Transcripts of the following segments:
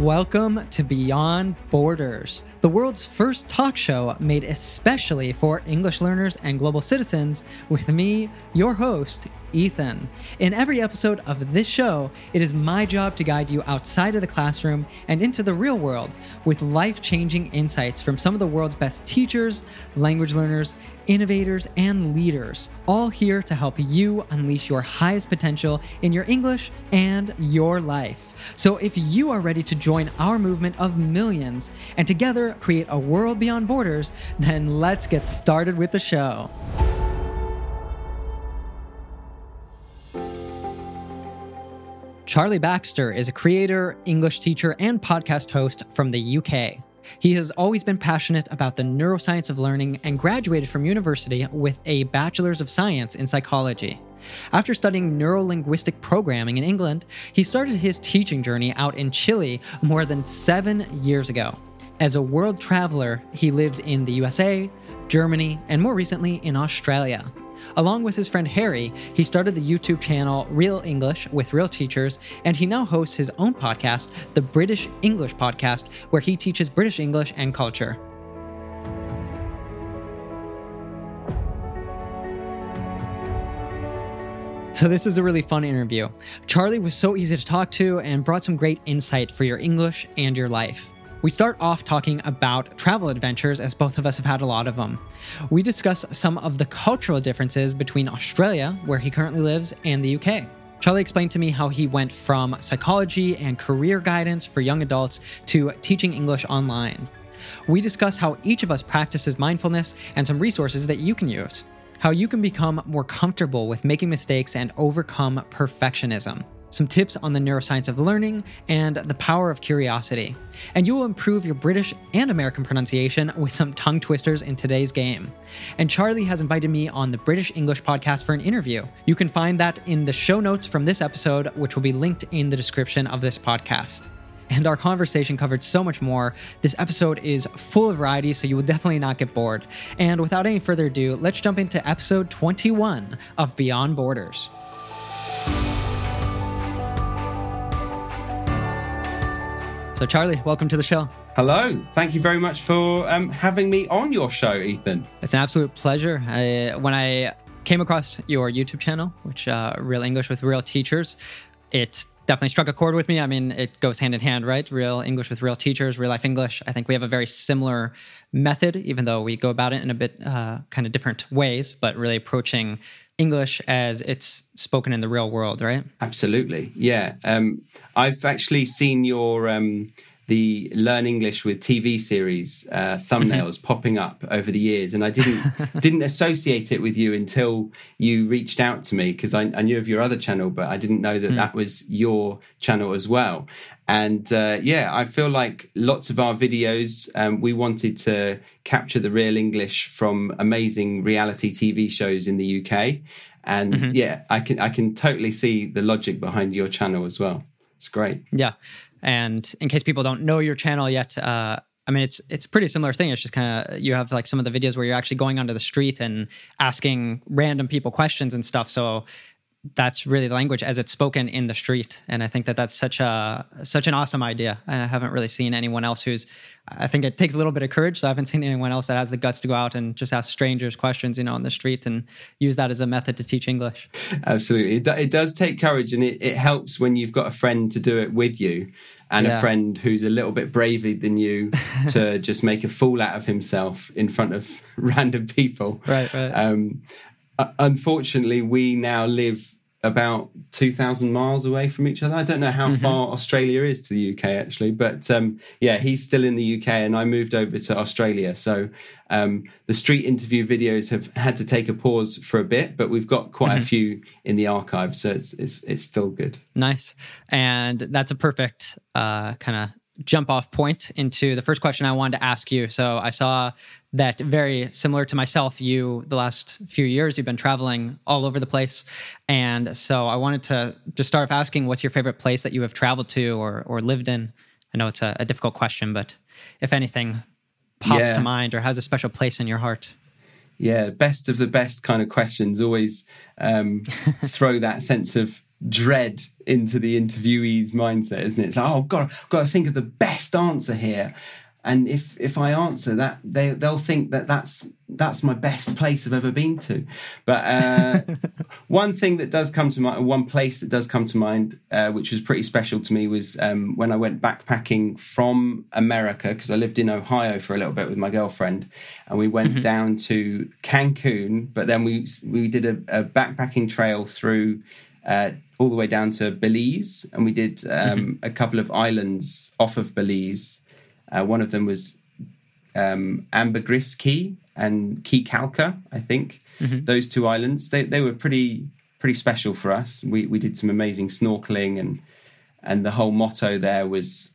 Welcome to Beyond Borders, the world's first talk show made especially for English learners and global citizens, with me, your host, Ethan. In every episode of this show, it is my job to guide you outside of the classroom and into the real world with life changing insights from some of the world's best teachers, language learners, innovators, and leaders, all here to help you unleash your highest potential in your English and your life. So, if you are ready to join our movement of millions and together create a world beyond borders, then let's get started with the show. Charlie Baxter is a creator, English teacher, and podcast host from the UK. He has always been passionate about the neuroscience of learning and graduated from university with a Bachelor's of Science in Psychology. After studying neurolinguistic programming in England, he started his teaching journey out in Chile more than seven years ago. As a world traveler, he lived in the USA, Germany, and more recently in Australia. Along with his friend Harry, he started the YouTube channel Real English with Real Teachers, and he now hosts his own podcast, the British English Podcast, where he teaches British English and culture. So, this is a really fun interview. Charlie was so easy to talk to and brought some great insight for your English and your life. We start off talking about travel adventures, as both of us have had a lot of them. We discuss some of the cultural differences between Australia, where he currently lives, and the UK. Charlie explained to me how he went from psychology and career guidance for young adults to teaching English online. We discuss how each of us practices mindfulness and some resources that you can use. How you can become more comfortable with making mistakes and overcome perfectionism some tips on the neuroscience of learning, and the power of curiosity. And you will improve your British and American pronunciation with some tongue twisters in today's game. And Charlie has invited me on the British English podcast for an interview. You can find that in the show notes from this episode, which will be linked in the description of this podcast and our conversation covered so much more. This episode is full of variety, so you will definitely not get bored. And without any further ado, let's jump into episode 21 of Beyond Borders. So, Charlie, welcome to the show. Hello. Thank you very much for um, having me on your show, Ethan. It's an absolute pleasure. I, when I came across your YouTube channel, which uh, Real English with Real Teachers, it definitely struck a chord with me. I mean, it goes hand in hand, right? Real English with real teachers, real life English. I think we have a very similar method, even though we go about it in a bit uh, kind of different ways, but really approaching English as it's spoken in the real world, right? Absolutely. Yeah. Um, I've actually seen your um, the Learn English with TV series uh, thumbnails popping up over the years, and I didn't didn't associate it with you until you reached out to me because I, I, knew of your other channel, but I didn't know that mm. that was your channel as well. And uh, yeah, I feel like lots of our videos, um, we wanted to capture the real English from amazing reality TV shows in the UK, and mm-hmm. yeah, I can I can totally see the logic behind your channel as well. It's great. Yeah. And in case people don't know your channel yet, uh, I mean, it's it's a pretty similar thing. It's just kind of you have like some of the videos where you're actually going onto the street and asking random people questions and stuff. So that's really the language as it's spoken in the street. And i think that that's such a such an awesome idea. And i haven't really seen anyone else who's i think it takes a little bit of courage so i haven't seen anyone else that has the guts to go out and just ask strangers questions you know on the street and use that as a method to teach english. Absolutely. It, it does take courage and it, it helps when you've got a friend to do it with you and yeah. a friend who's a little bit braver than you to just make a fool out of himself in front of random people right right um, unfortunately we now live about 2,000 miles away from each other. I don't know how mm-hmm. far Australia is to the UK actually, but um, yeah, he's still in the UK and I moved over to Australia. So um, the street interview videos have had to take a pause for a bit, but we've got quite mm-hmm. a few in the archive, so it's, it's, it's still good. Nice, and that's a perfect uh, kind of jump off point into the first question I wanted to ask you. So I saw that very similar to myself, you the last few years you've been traveling all over the place, and so I wanted to just start off asking, what's your favorite place that you have traveled to or or lived in? I know it's a, a difficult question, but if anything pops yeah. to mind or has a special place in your heart. Yeah, best of the best kind of questions always um, throw that sense of dread into the interviewee's mindset, isn't it? It's like, oh, God, I've got to think of the best answer here and if if I answer that, they they'll think that that's that's my best place I've ever been to. But uh, one thing that does come to mind, one place that does come to mind, uh, which was pretty special to me, was um, when I went backpacking from America because I lived in Ohio for a little bit with my girlfriend, and we went mm-hmm. down to Cancun. But then we we did a, a backpacking trail through. Uh, all the way down to Belize, and we did um, mm-hmm. a couple of islands off of Belize uh, one of them was um, Ambergris Caye and Caye Caulker, I think. Mm-hmm. Those two islands, they, they were pretty pretty special for us. We we did some amazing snorkeling and and the whole motto there was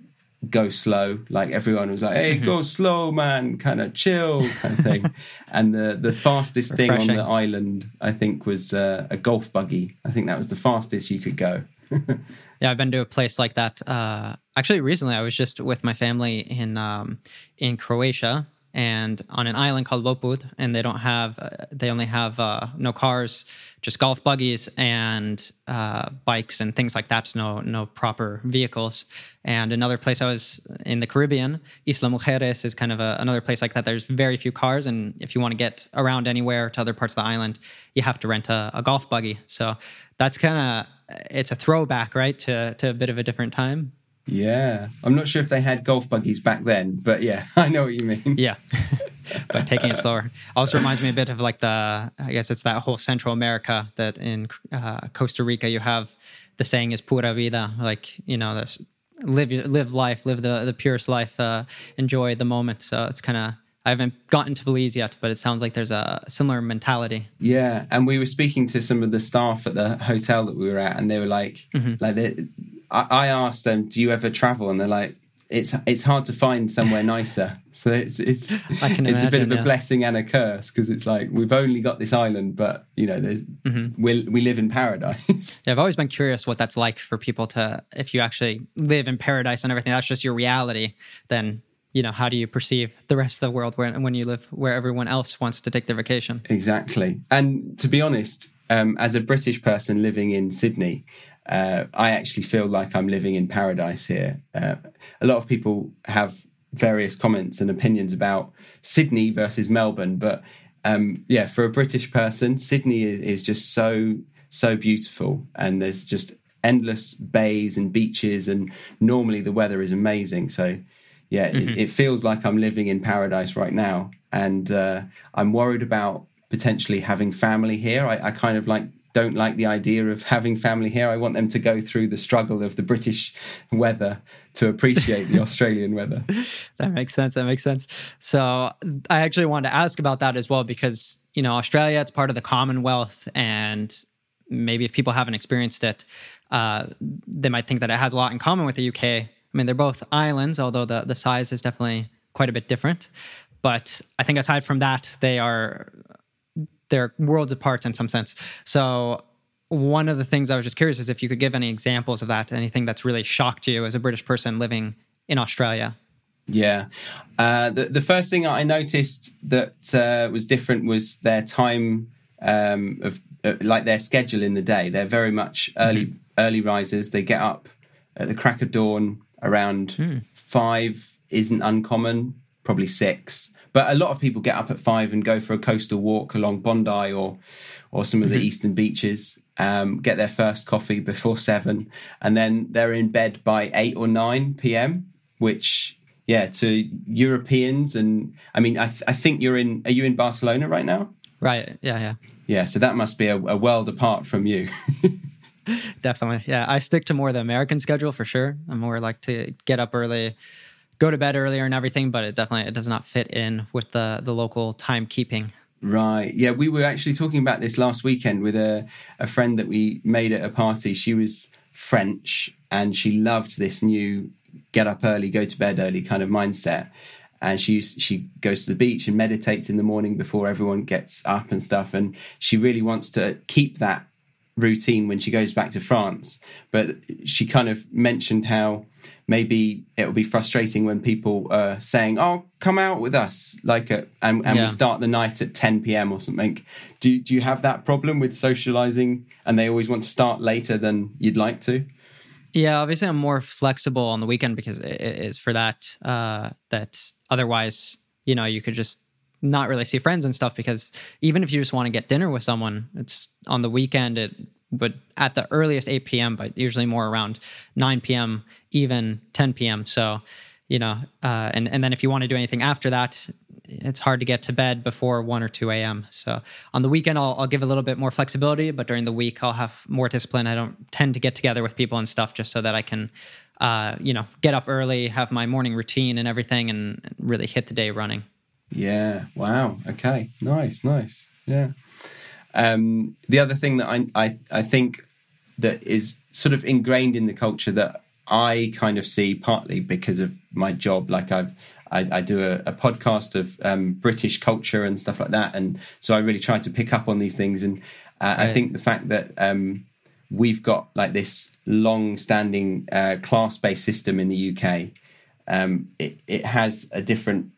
go slow. Like everyone was like, "Hey, mm-hmm. go slow, man," kind of chill, kind of thing. and the the fastest thing on the island, I think, was uh, a golf buggy. I think that was the fastest you could go. Yeah, I've been to a place like that. Uh, actually, recently I was just with my family in um, in Croatia and on an island called Lopud, and they don't have uh, they only have uh, no cars, just golf buggies and uh, bikes and things like that. No no proper vehicles. And another place I was in the Caribbean, Isla Mujeres is kind of a, another place like that. There's very few cars, and if you want to get around anywhere to other parts of the island, you have to rent a, a golf buggy. So that's kind of it's a throwback, right, to to a bit of a different time. Yeah, I'm not sure if they had golf buggies back then, but yeah, I know what you mean. Yeah, but taking it slower also reminds me a bit of like the I guess it's that whole Central America that in uh, Costa Rica you have the saying is pura vida, like you know, live live life, live the the purest life, uh, enjoy the moment. So it's kind of I haven't gotten to Belize yet, but it sounds like there's a similar mentality. Yeah, and we were speaking to some of the staff at the hotel that we were at, and they were like, mm-hmm. like they, I, I asked them, "Do you ever travel?" And they're like, "It's it's hard to find somewhere nicer." So it's it's it's imagine, a bit of a yeah. blessing and a curse because it's like we've only got this island, but you know, there's mm-hmm. we we live in paradise. Yeah, I've always been curious what that's like for people to if you actually live in paradise and everything. That's just your reality. Then you know how do you perceive the rest of the world when, when you live where everyone else wants to take their vacation? Exactly. And to be honest um, as a british person living in sydney uh, i actually feel like i'm living in paradise here. Uh, a lot of people have various comments and opinions about sydney versus melbourne but um, yeah for a british person sydney is, is just so so beautiful. And there's just endless bays and beaches and normally the weather is amazing. So yeah, mm-hmm. it, it, feels like I'm living in paradise right now, and uh, I'm worried about potentially having family here. I, I, kind of like don't like the idea of having family here. I want them to go through the struggle of the British weather to appreciate the Australian weather. That makes sense. That makes sense. So I actually wanted to ask about that as well because you know Australia it's part of the Commonwealth, and maybe if people haven't experienced it, uh, they might think that it has a lot in common with the UK I mean, they're both islands, although the, the size is definitely quite a bit different. But I think aside from that, they are they're worlds apart in some sense. So one of the things I was just curious is if you could give any examples of that, anything that's really shocked you as a British person living in Australia. Yeah, uh, the the first thing I noticed that uh, was different was their time um, of uh, like their schedule in the day. They're very much early mm-hmm. early risers. They get up at the crack of dawn around mm. five isn't uncommon, probably six. But a lot of people get up at five and go for a coastal walk along Bondi or or some of the mm-hmm. eastern beaches. Um, get their first coffee before seven, and then they're in bed by eight or nine p.m. Which, yeah, to Europeans and I mean, I, th- I think you're in. Are you in Barcelona right now? Right. Yeah. Yeah. Yeah. So that must be a, a world apart from you. Definitely. Yeah. I stick to more the American schedule for sure. I'm more like to get up early, go to bed earlier and everything, but it definitely it does not fit in with the the local timekeeping. Right. Yeah, we were actually talking about this last weekend with a, a friend that we made at a party. She was French and she loved this new get up early, go to bed early kind of mindset. And she she goes to the beach and meditates in the morning before everyone gets up and stuff. And she really wants to keep that routine when she goes back to France. But she kind of mentioned how maybe it will be frustrating when people are saying, "Oh, come out with us," like, a, and, and Yeah. we start the night at 10 p.m. or something. Do do you have that problem with socializing, and they always want to start later than you'd like to? Yeah, obviously I'm more flexible on the weekend because it it is for that. Uh, that otherwise, you know, you could just not really see friends and stuff because even if you just want to get dinner with someone, it's on the weekend. It would at the earliest 8 p.m., but usually more around 9 p.m., even 10 p.m. So, you know, uh, and and then if you want to do anything after that, it's hard to get to bed before 1 or 2 a.m. So on the weekend, I'll, I'll give a little bit more flexibility, but during the week, I'll have more discipline. I don't tend to get together with people and stuff just so that I can, uh, you know, get up early, have my morning routine and everything, and really hit the day running. Yeah. Wow. Okay. Nice. Nice. Yeah. Um, the other thing that I, I I think that is sort of ingrained in the culture that I kind of see partly because of my job. Like I've I, I do a, a podcast of um, British culture and stuff like that, and so I really try to pick up on these things. And uh, I think the fact that um, we've got like this long-standing uh, class-based system in the UK, um, it, it has a different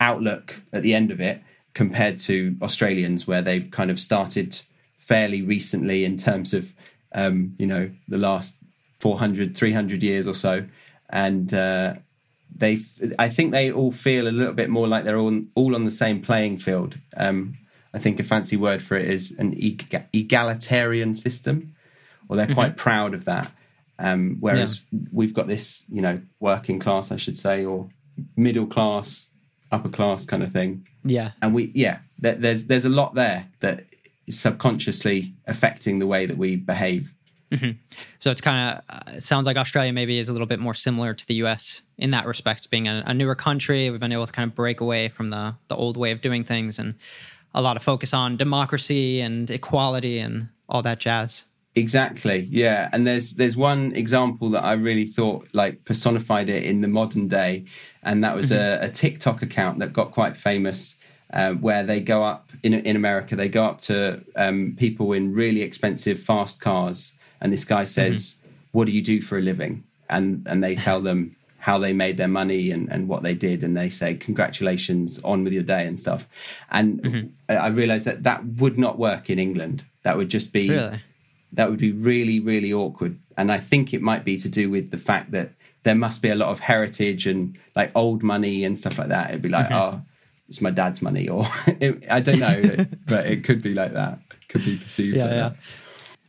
outlook at the end of it compared to Australians, where they've kind of started fairly recently in terms of, um, you know, the last 400, 300 years or so. And uh, they, I think they all feel a little bit more like they're all, all on the same playing field. Um, I think a fancy word for it is an egalitarian system, or they're quite proud of that. Um, whereas we've got this, you know, working class, I should say, or middle class, upper class kind of thing. Yeah. And we, yeah, there, there's there's a lot there that is subconsciously affecting the way that we behave. So it's kind of uh, it sounds like Australia maybe is a little bit more similar to the U.S. in that respect, being a, a newer country. We've been able to kind of break away from the the old way of doing things, and a lot of focus on democracy and equality and all that jazz. Exactly. Yeah. And there's there's one example that I really thought like personified it in the modern day, and that was a, a TikTok account that got quite famous, uh, where they go up in in America. They go up to um, people in really expensive fast cars, and this guy says, "What do you do for a living?" And and they tell them how they made their money and, and what they did. And they say congratulations on with your day and stuff. And I I realized that that would not work in england. That would just be Really? that would be really really awkward. And i think it might be to do with the fact that there must be a lot of heritage and like old money and stuff like that it'd be like oh it's my dad's money or it, i don't know but it could be like that could be perceived Yeah, like yeah. that.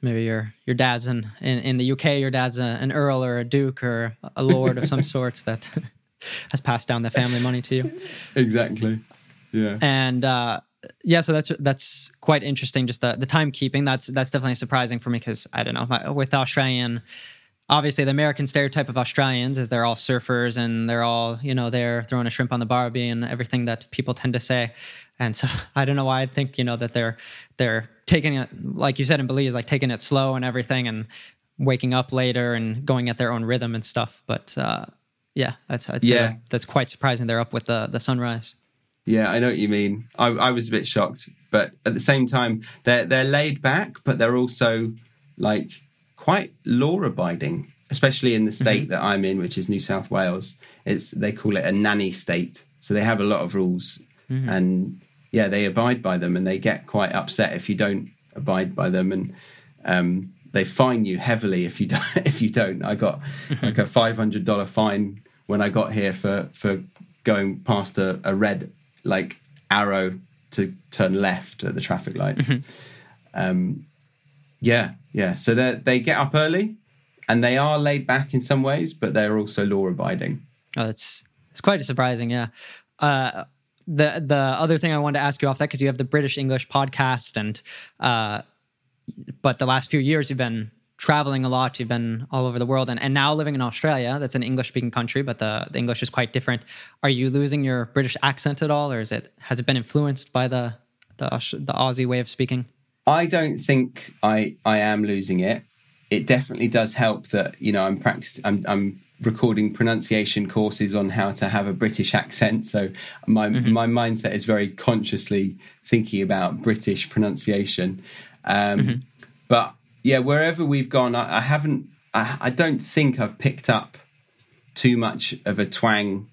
Maybe your your dad's in, in in the UK. Your dad's a, an earl or a duke or a lord of some sorts that has passed down the family money to you. exactly yeah and uh, yeah, so that's that's quite interesting. Just the the timekeeping. That's that's definitely surprising for me because I don't know my, with Australian. Obviously, the American stereotype of Australians is they're all surfers and they're all you know they're throwing a shrimp on the barbie and everything that people tend to say. And so I don't know why I think you know that they're they're taking it like you said in Belize, like taking it slow and everything and waking up later and going at their own rhythm and stuff. But uh, yeah, that's Yeah. that- that's quite surprising. They're up with the the sunrise. Yeah, I know what you mean. I, I was a bit shocked, but at the same time, they're they're laid back, but they're also like quite law abiding, especially in the state that I'm in, which is New South Wales. It's they call it a nanny state, so they have a lot of rules, and yeah, they abide by them, and they get quite upset if you don't abide by them, and um, they fine you heavily if you don't. If you don't, I got like a five hundred dollar fine when I got here for for going past a, a red like arrow to turn left at the traffic lights. Um, yeah, yeah. So they they get up early, and they are laid back in some ways, but they're also law abiding. Oh, it's it's quite surprising, yeah. Uh, the the other thing I wanted to ask you off that because you have the British English podcast and uh, but the last few years you've been traveling a lot. You've been all over the world and, and now living in Australia. That's an English speaking country, but the, the English is quite different. Are you losing your British accent at all, or is it has it been influenced by the the the Aussie way of speaking? I don't think I I am losing it. It definitely does help that you know I'm practicing. I'm, I'm recording pronunciation courses on how to have a British accent. So my my mindset is very consciously thinking about British pronunciation. Um, But yeah, wherever we've gone, I, I haven't. I, I don't think I've picked up too much of a twang,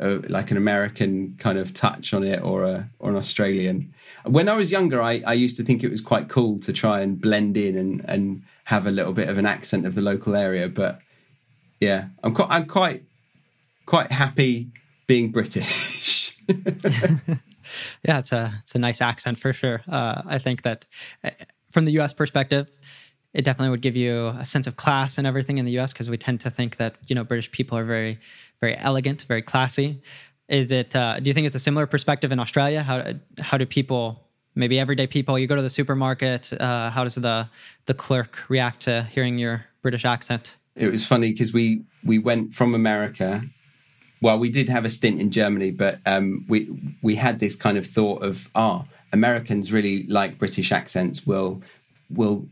uh, like an American kind of touch on it, or a or an Australian. When I was younger, I, I used to think it was quite cool to try and blend in and and have a little bit of an accent of the local area. But yeah, I'm quite I'm quite quite happy being British. yeah, it's a it's a nice accent for sure. Uh, I think that uh, from the U.S. perspective, it definitely would give you a sense of class and everything in the U.S. because we tend to think that you know British people are very very elegant, very classy. Is it? Uh, do you think it's a similar perspective in Australia? How how do people maybe everyday people you go to the supermarket uh, how does the the clerk react to hearing your british accent it was funny because we we went from america well, we did have a stint in Germany, but um, we we had this kind of thought of ah, Americans really like British accents. Will will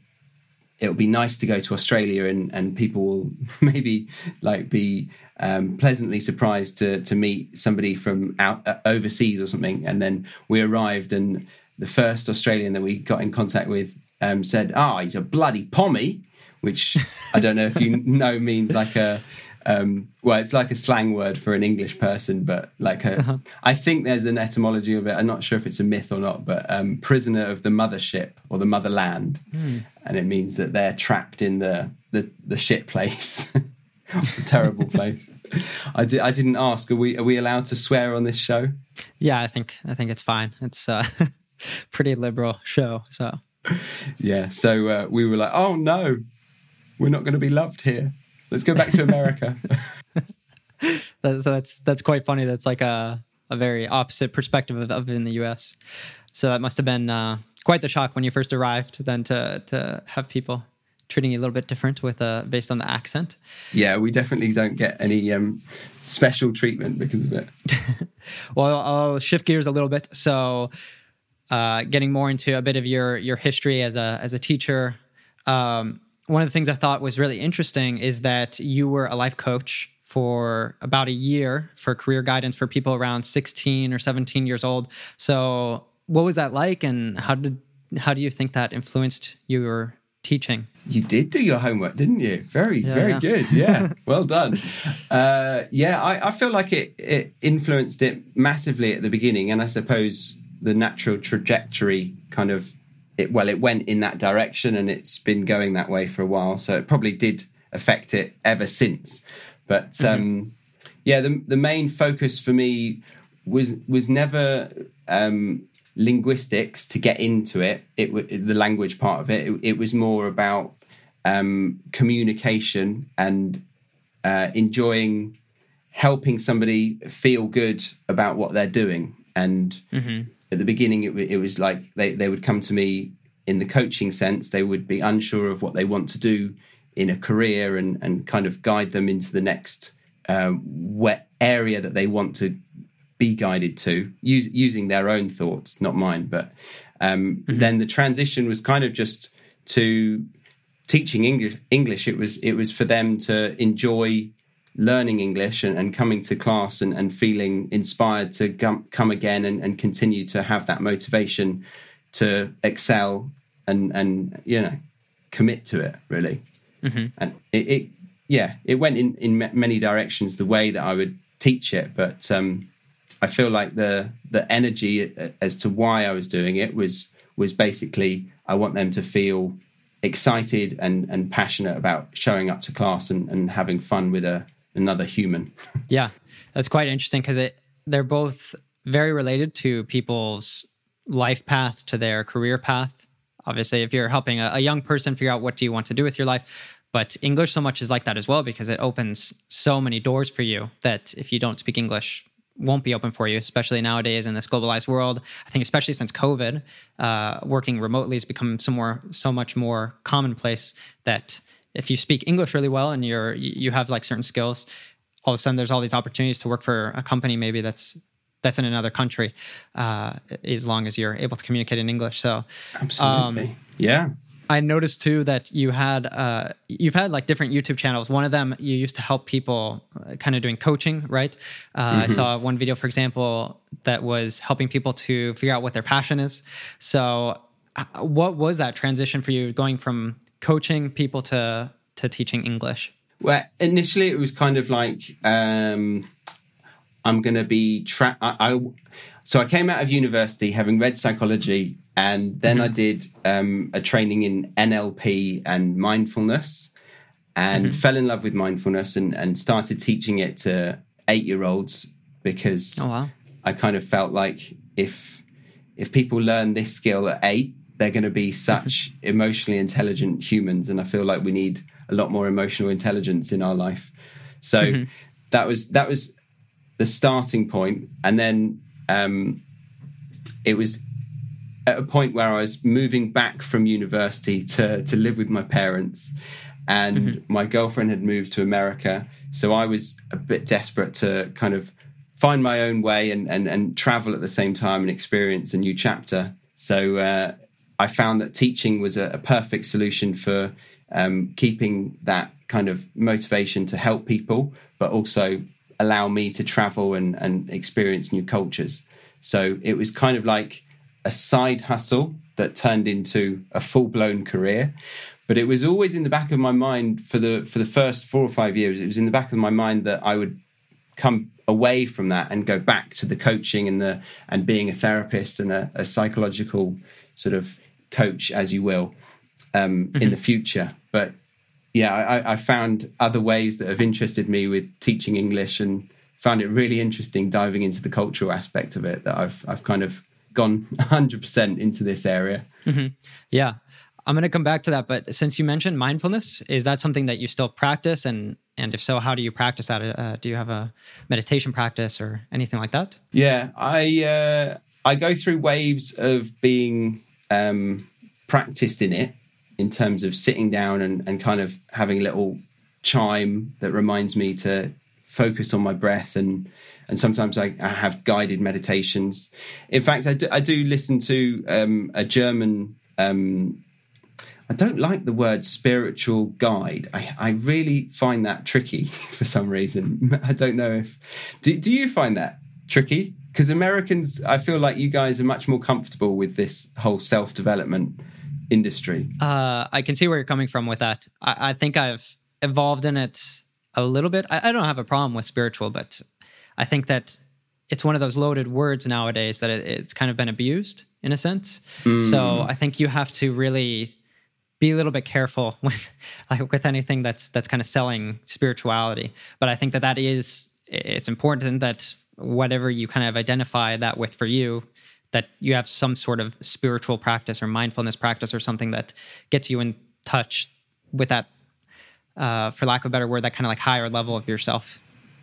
it'll be nice to go to Australia and and people will maybe like be um, pleasantly surprised to to meet somebody from out uh, overseas or something. And then we arrived, and the first Australian that we got in contact with um, said, "Ah, oh, he's a bloody pommy," which I don't know if you know means like a um, well, it's like a slang word for an English person, but like a, uh-huh. I think there's an etymology of it. I'm not sure if it's a myth or not, but um, prisoner of the mothership or the motherland, mm. and it means that they're trapped in the the, the shit place, the terrible place. I did. I didn't ask. Are we are we allowed to swear on this show? Yeah, I think I think it's fine. It's a pretty liberal show, so. Yeah. So uh, we were like, oh no, we're not going to be loved here. Let's go back to America. that's, that's that's quite funny. That's like a a very opposite perspective of, of in the U.S. So that must have been uh, quite the shock when you first arrived. Then to to have people treating you a little bit different with uh, based on the accent. Yeah, we definitely don't get any um, special treatment because of it. well, I'll shift gears a little bit. So, uh, getting more into a bit of your your history as a as a teacher. Um, one of the things I thought was really interesting is that you were a life coach for about a year for career guidance for people around 16 or 17 years old. So, what was that like, and how did how do you think that influenced your teaching? You did do your homework, didn't you? Very, yeah, very yeah. good. Yeah, well done. Uh, yeah, I, I feel like it it influenced it massively at the beginning, and I suppose the natural trajectory kind of it well, it went in that direction, and it's been going that way for a while. So it probably did affect it ever since. But mm-hmm. um, yeah, the the main focus for me was was never um, linguistics to get into it. It the language part of it. It, it was more about um, communication and uh, enjoying helping somebody feel good about what they're doing and. Mm-hmm at the beginning it, it was like they, they would come to me in the coaching sense they would be unsure of what they want to do in a career and, and kind of guide them into the next um, area that they want to be guided to use, using their own thoughts not mine but um, mm-hmm. then the transition was kind of just to teaching english english it was it was for them to enjoy learning English and, and coming to class and, and, feeling inspired to come, come again and, and, continue to have that motivation to excel and and you know commit to it really. Mm-hmm. And it, it, yeah, it went in in many directions the way that I would teach it, but um, I feel like the the energy as to why I was doing it was was basically I want them to feel excited and and passionate about showing up to class and, and having fun with a another human. yeah, that's quite interesting because it they're both very related to people's life path to their career path. Obviously, if you're helping a, a young person figure out what do you want to do with your life, but English so much is like that as well because it opens so many doors for you that if you don't speak English, won't be open for you, especially nowadays in this globalized world. I think, especially since COVID, uh, working remotely has become so more, so much more commonplace that if you speak English really well and you're you have like certain skills, all of a sudden there's all these opportunities to work for a company maybe that's that's in another country, uh, as long as you're able to communicate in English. So, absolutely, um, yeah. I noticed too that you had uh, you've had like different YouTube channels. One of them you used to help people, uh, kind of doing coaching, right? Uh, mm-hmm. I saw one video, for example, that was helping people to figure out what their passion is. So, uh, what was that transition for you, going from coaching people to to teaching English? Well, initially it was kind of like um, I'm going to be tra- I, I, so I came out of university having read psychology, and then I did um, a training in NLP and mindfulness, and fell in love with mindfulness and and started teaching it to eight year olds because Oh wow. I kind of felt like if if people learn this skill at eight, they're going to be such emotionally intelligent humans, and I feel like we need a lot more emotional intelligence in our life. So that was that was the starting point, and then um, it was at a point where I was moving back from university to to live with my parents, and my girlfriend had moved to America, so I was a bit desperate to kind of find my own way and and, and travel at the same time and experience a new chapter. So uh, I found that teaching was a, a perfect solution for um, keeping that kind of motivation to help people, but also allow me to travel and, and experience new cultures. So it was kind of like a side hustle that turned into a full blown career. But it was always in the back of my mind for the for the first four or five years. It was in the back of my mind that I would come away from that and go back to the coaching and the and being a therapist and a, a psychological sort of coach, as you will, um, in the future. But yeah, I, I found other ways that have interested me with teaching English and found it really interesting diving into the cultural aspect of it. That I've I've kind of gone 100% into this area. Yeah. I'm going to come back to that, but since you mentioned mindfulness, is that something that you still practice? And and if so, how do you practice that? Uh, do you have a meditation practice or anything like that? Yeah, I uh, I go through waves of being um, practiced in it in terms of sitting down and, and kind of having a little chime that reminds me to focus on my breath and and sometimes I, I have guided meditations. In fact, I do, I do listen to um, a German. Um, I don't like the word spiritual guide. I, I really find that tricky for some reason. I don't know if. Do, do you find that tricky? Because Americans, I feel like you guys are much more comfortable with this whole self development industry. Uh, I can see where you're coming from with that. I, I think I've evolved in it a little bit. I, I don't have a problem with spiritual, but I think that it's one of those loaded words nowadays that it, it's kind of been abused in a sense. So I think you have to really be a little bit careful with like with anything that's that's kind of selling spirituality. But I think that that is it's important that whatever you kind of identify that with for you that you have some sort of spiritual practice or mindfulness practice or something that gets you in touch with that uh, for lack of a better word that kind of like higher level of yourself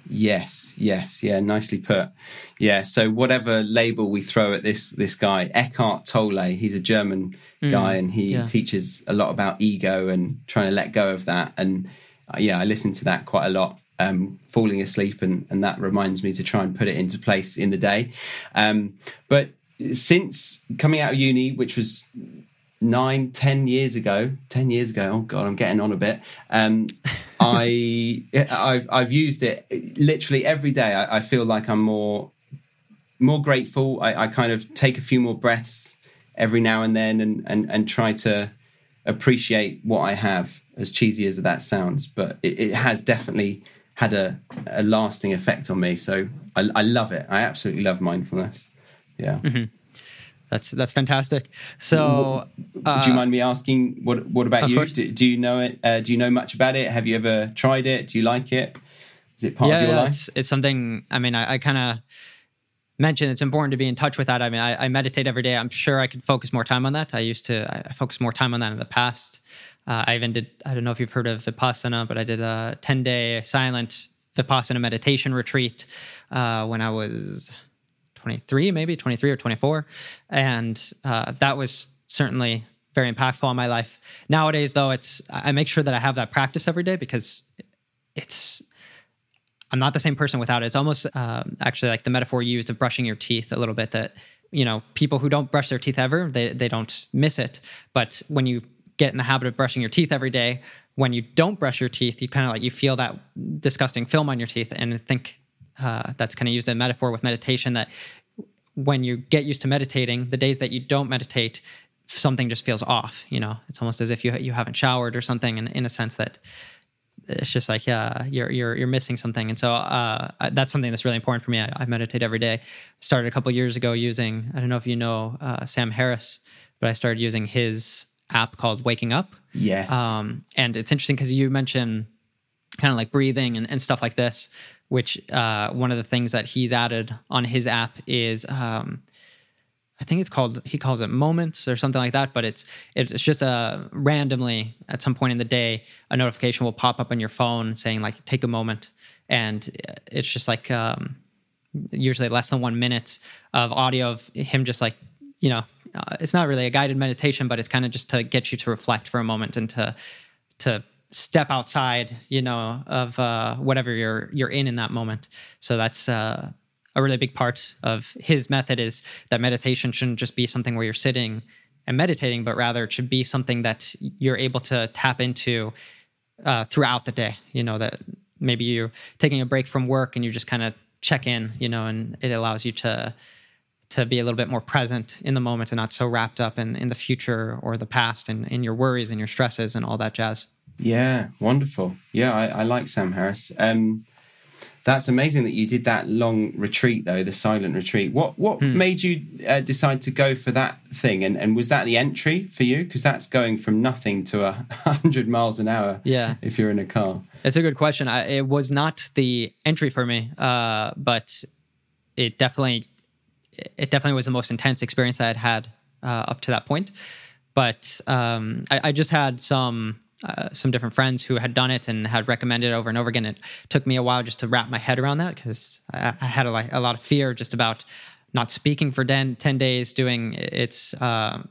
Yes, yes, yeah, nicely put. Yeah, so whatever label we throw at this this guy, Eckhart Tolle, he's a German guy and he yeah. teaches a lot about ego and trying to let go of that. And uh, yeah, I listen to that quite a lot, um, falling asleep, and and that reminds me to try and put it into place in the day. Um, but since coming out of uni, which was nine, ten years ago, ten years ago. Oh god, I'm getting on a bit. Um, I I've I've used it literally every day. I, I feel like I'm more more grateful. I, I kind of take a few more breaths every now and then, and and and try to appreciate what I have. As cheesy as that sounds, but it, it has definitely had a, a lasting effect on me. So I, I love it. I absolutely love mindfulness. Yeah. that's that's fantastic so uh, do you mind me asking what what about you? Do, do you know it? Uh, do you know much about it? Have you ever tried it? Do you like it? Is it part yeah, of your yeah, life? it's it's something. I mean, I, I kind of mentioned it's important to be in touch with that. I mean, I, I meditate every day. I'm sure I could focus more time on that. I used to. I, focused more time on that in the past. Uh, I even did. I don't know if you've heard of vipassana, but I did a 10 day silent vipassana meditation retreat uh, when I was 23, maybe 23 or 24, and uh, that was certainly very impactful on my life. Nowadays, though, it's I make sure that I have that practice every day because it's I'm not the same person without it. It's almost um, actually like the metaphor you used of brushing your teeth a little bit. That you know, people who don't brush their teeth ever, they they don't miss it. But when you get in the habit of brushing your teeth every day, when you don't brush your teeth, you kind of like you feel that disgusting film on your teeth, and I think uh, that's kind of used a metaphor with meditation that when you get used to meditating, the days that you don't meditate, something just feels off. You know, it's almost as if you you haven't showered or something, in, in a sense that it's just like yeah you're you're you're missing something, and so uh, that's something that's really important for me. I, I meditate every day. Started a couple years ago using I don't know if you know uh, Sam Harris, but I started using his app called Waking Up. Yes. Um, and it's interesting because you mentioned kind of like breathing and, and stuff like this, which uh, one of the things that he's added on his app is um, I think it's called he calls it moments or something like that, but it's it's just a uh, randomly at some point in the day a notification will pop up on your phone saying like take a moment, and it's just like um, usually less than one minute of audio of him just like you know uh, it's not really a guided meditation, but it's kind of just to get you to reflect for a moment and to to step outside you know of uh, whatever you're you're in in that moment. So that's uh, a really big part of his method is that meditation shouldn't just be something where you're sitting and meditating, but rather it should be something that you're able to tap into uh, throughout the day. You know, that maybe you're taking a break from work and you just kind of check in, you know, and it allows you to to be a little bit more present in the moment and not so wrapped up in, in the future or the past and in your worries and your stresses and all that jazz. Yeah, wonderful. Yeah, I, I like Sam Harris. Um, that's amazing that you did that long retreat, though the silent retreat. What what hmm. made you uh, decide to go for that thing? And and was that the entry for you? Because that's going from nothing to a hundred miles an hour. Yeah, if you're in a car. It's a good question. I, it was not the entry for me, uh, but it definitely it definitely was the most intense experience I had had uh, up to that point. But um, I, I just had some uh, some different friends who had done it and had recommended it over and over again. It took me a while just to wrap my head around that because I, I, had a, a, lot of fear just about not speaking for 10, 10 days, doing it's, uh, I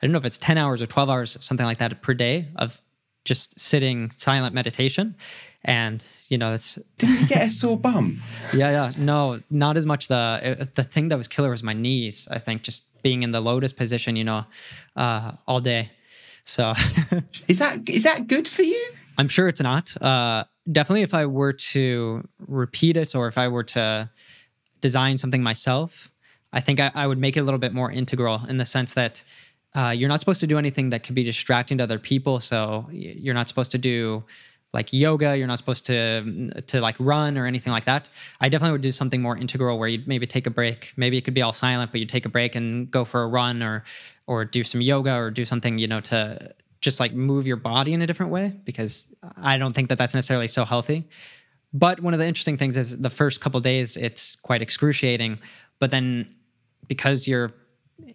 don't know if it's 10 hours or 12 hours, something like that per day of just sitting silent meditation. And, you know, that's. Did you get a sore bum? yeah, yeah. No, not as much. The, the thing that was killer was my knees, I think, just being in the lotus position, you know, uh, all day so is that is that good for you? I'm sure it's not. Uh, definitely, if I were to repeat it or if I were to design something myself, I think I, I would make it a little bit more integral in the sense that uh, you're not supposed to do anything that could be distracting to other people. So you're not supposed to do like yoga. You're not supposed to to like run or anything like that. I definitely would do something more integral where you'd maybe take a break. Maybe it could be all silent, but you take a break and go for a run or or do some yoga or do something you know to just like move your body in a different way because I don't think that that's necessarily so healthy. But one of the interesting things is the first couple days it's quite excruciating, but then because you're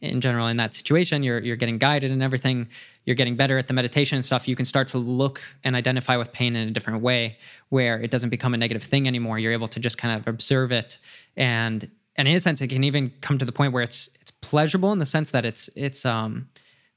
in general in that situation you're you're getting guided and everything you're getting better at the meditation and stuff you can start to look and identify with pain in a different way where it doesn't become a negative thing anymore. You're able to just kind of observe it. And and in a sense it can even come to the point where it's it's pleasurable in the sense that it's it's um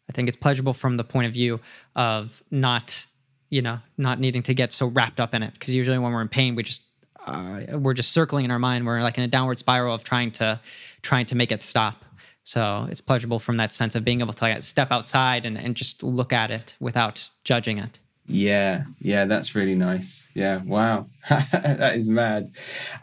i think it's pleasurable from the point of view of not you know not needing to get so wrapped up in it. Because usually when we're in pain we just uh, we're just circling in our mind. We're like in a downward spiral of trying to trying to make it stop so it's pleasurable from that sense of being able to like, step outside and, and just look at it without judging it. Yeah, yeah, that's really nice. Yeah, wow, that is mad.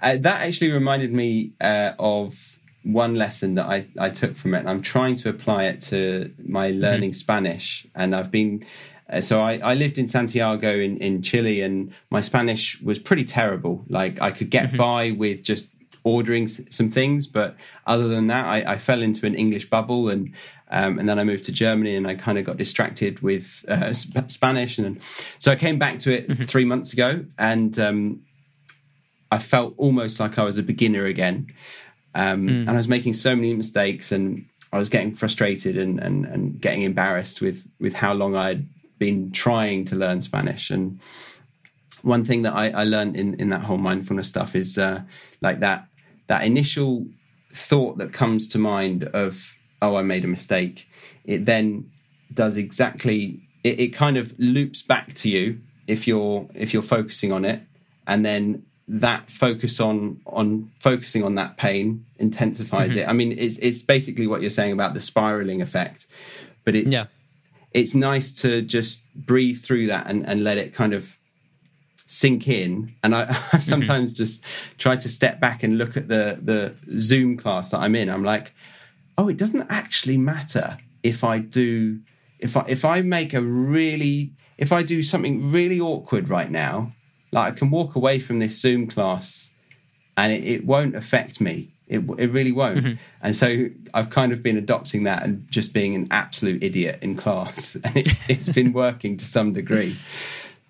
Uh, that actually reminded me uh, of one lesson that I, I took from it, and I'm trying to apply it to my mm-hmm. learning mm-hmm. Spanish. And I've been uh, so I, I, lived in Santiago in, in Chile, and my Spanish was pretty terrible. Like I could get mm-hmm. by with just ordering some things. But other than that, I, I fell into an English bubble, and um, and then I moved to Germany, and I kind of got distracted with uh, sp- Spanish, and so I came back to it mm-hmm. three months ago, and um, I felt almost like I was a beginner again, um, mm. and I was making so many mistakes, and I was getting frustrated and, and and getting embarrassed with with how long I'd been trying to learn Spanish, and one thing that I, I learned in in that whole mindfulness stuff is uh, like that that initial thought that comes to mind of oh i made a mistake it then does exactly it, it, kind of loops back to you if you're if you're focusing on it and then that focus on on focusing on that pain intensifies mm-hmm. it i mean it's it's basically what you're saying about the spiraling effect but it's yeah. it's nice to just breathe through that and, and let it kind of sink in. And I, have mm-hmm. sometimes mm-hmm. just tried to step back and look at the the Zoom class that I'm in. I'm like, oh, it doesn't actually matter if I do if I if I make a really if I do something really awkward right now, like I can walk away from this Zoom class and it, it won't affect me. It, it really won't. Mm-hmm. And so I've kind of been adopting that and just being an absolute idiot in class. And it's, it's been working to some degree.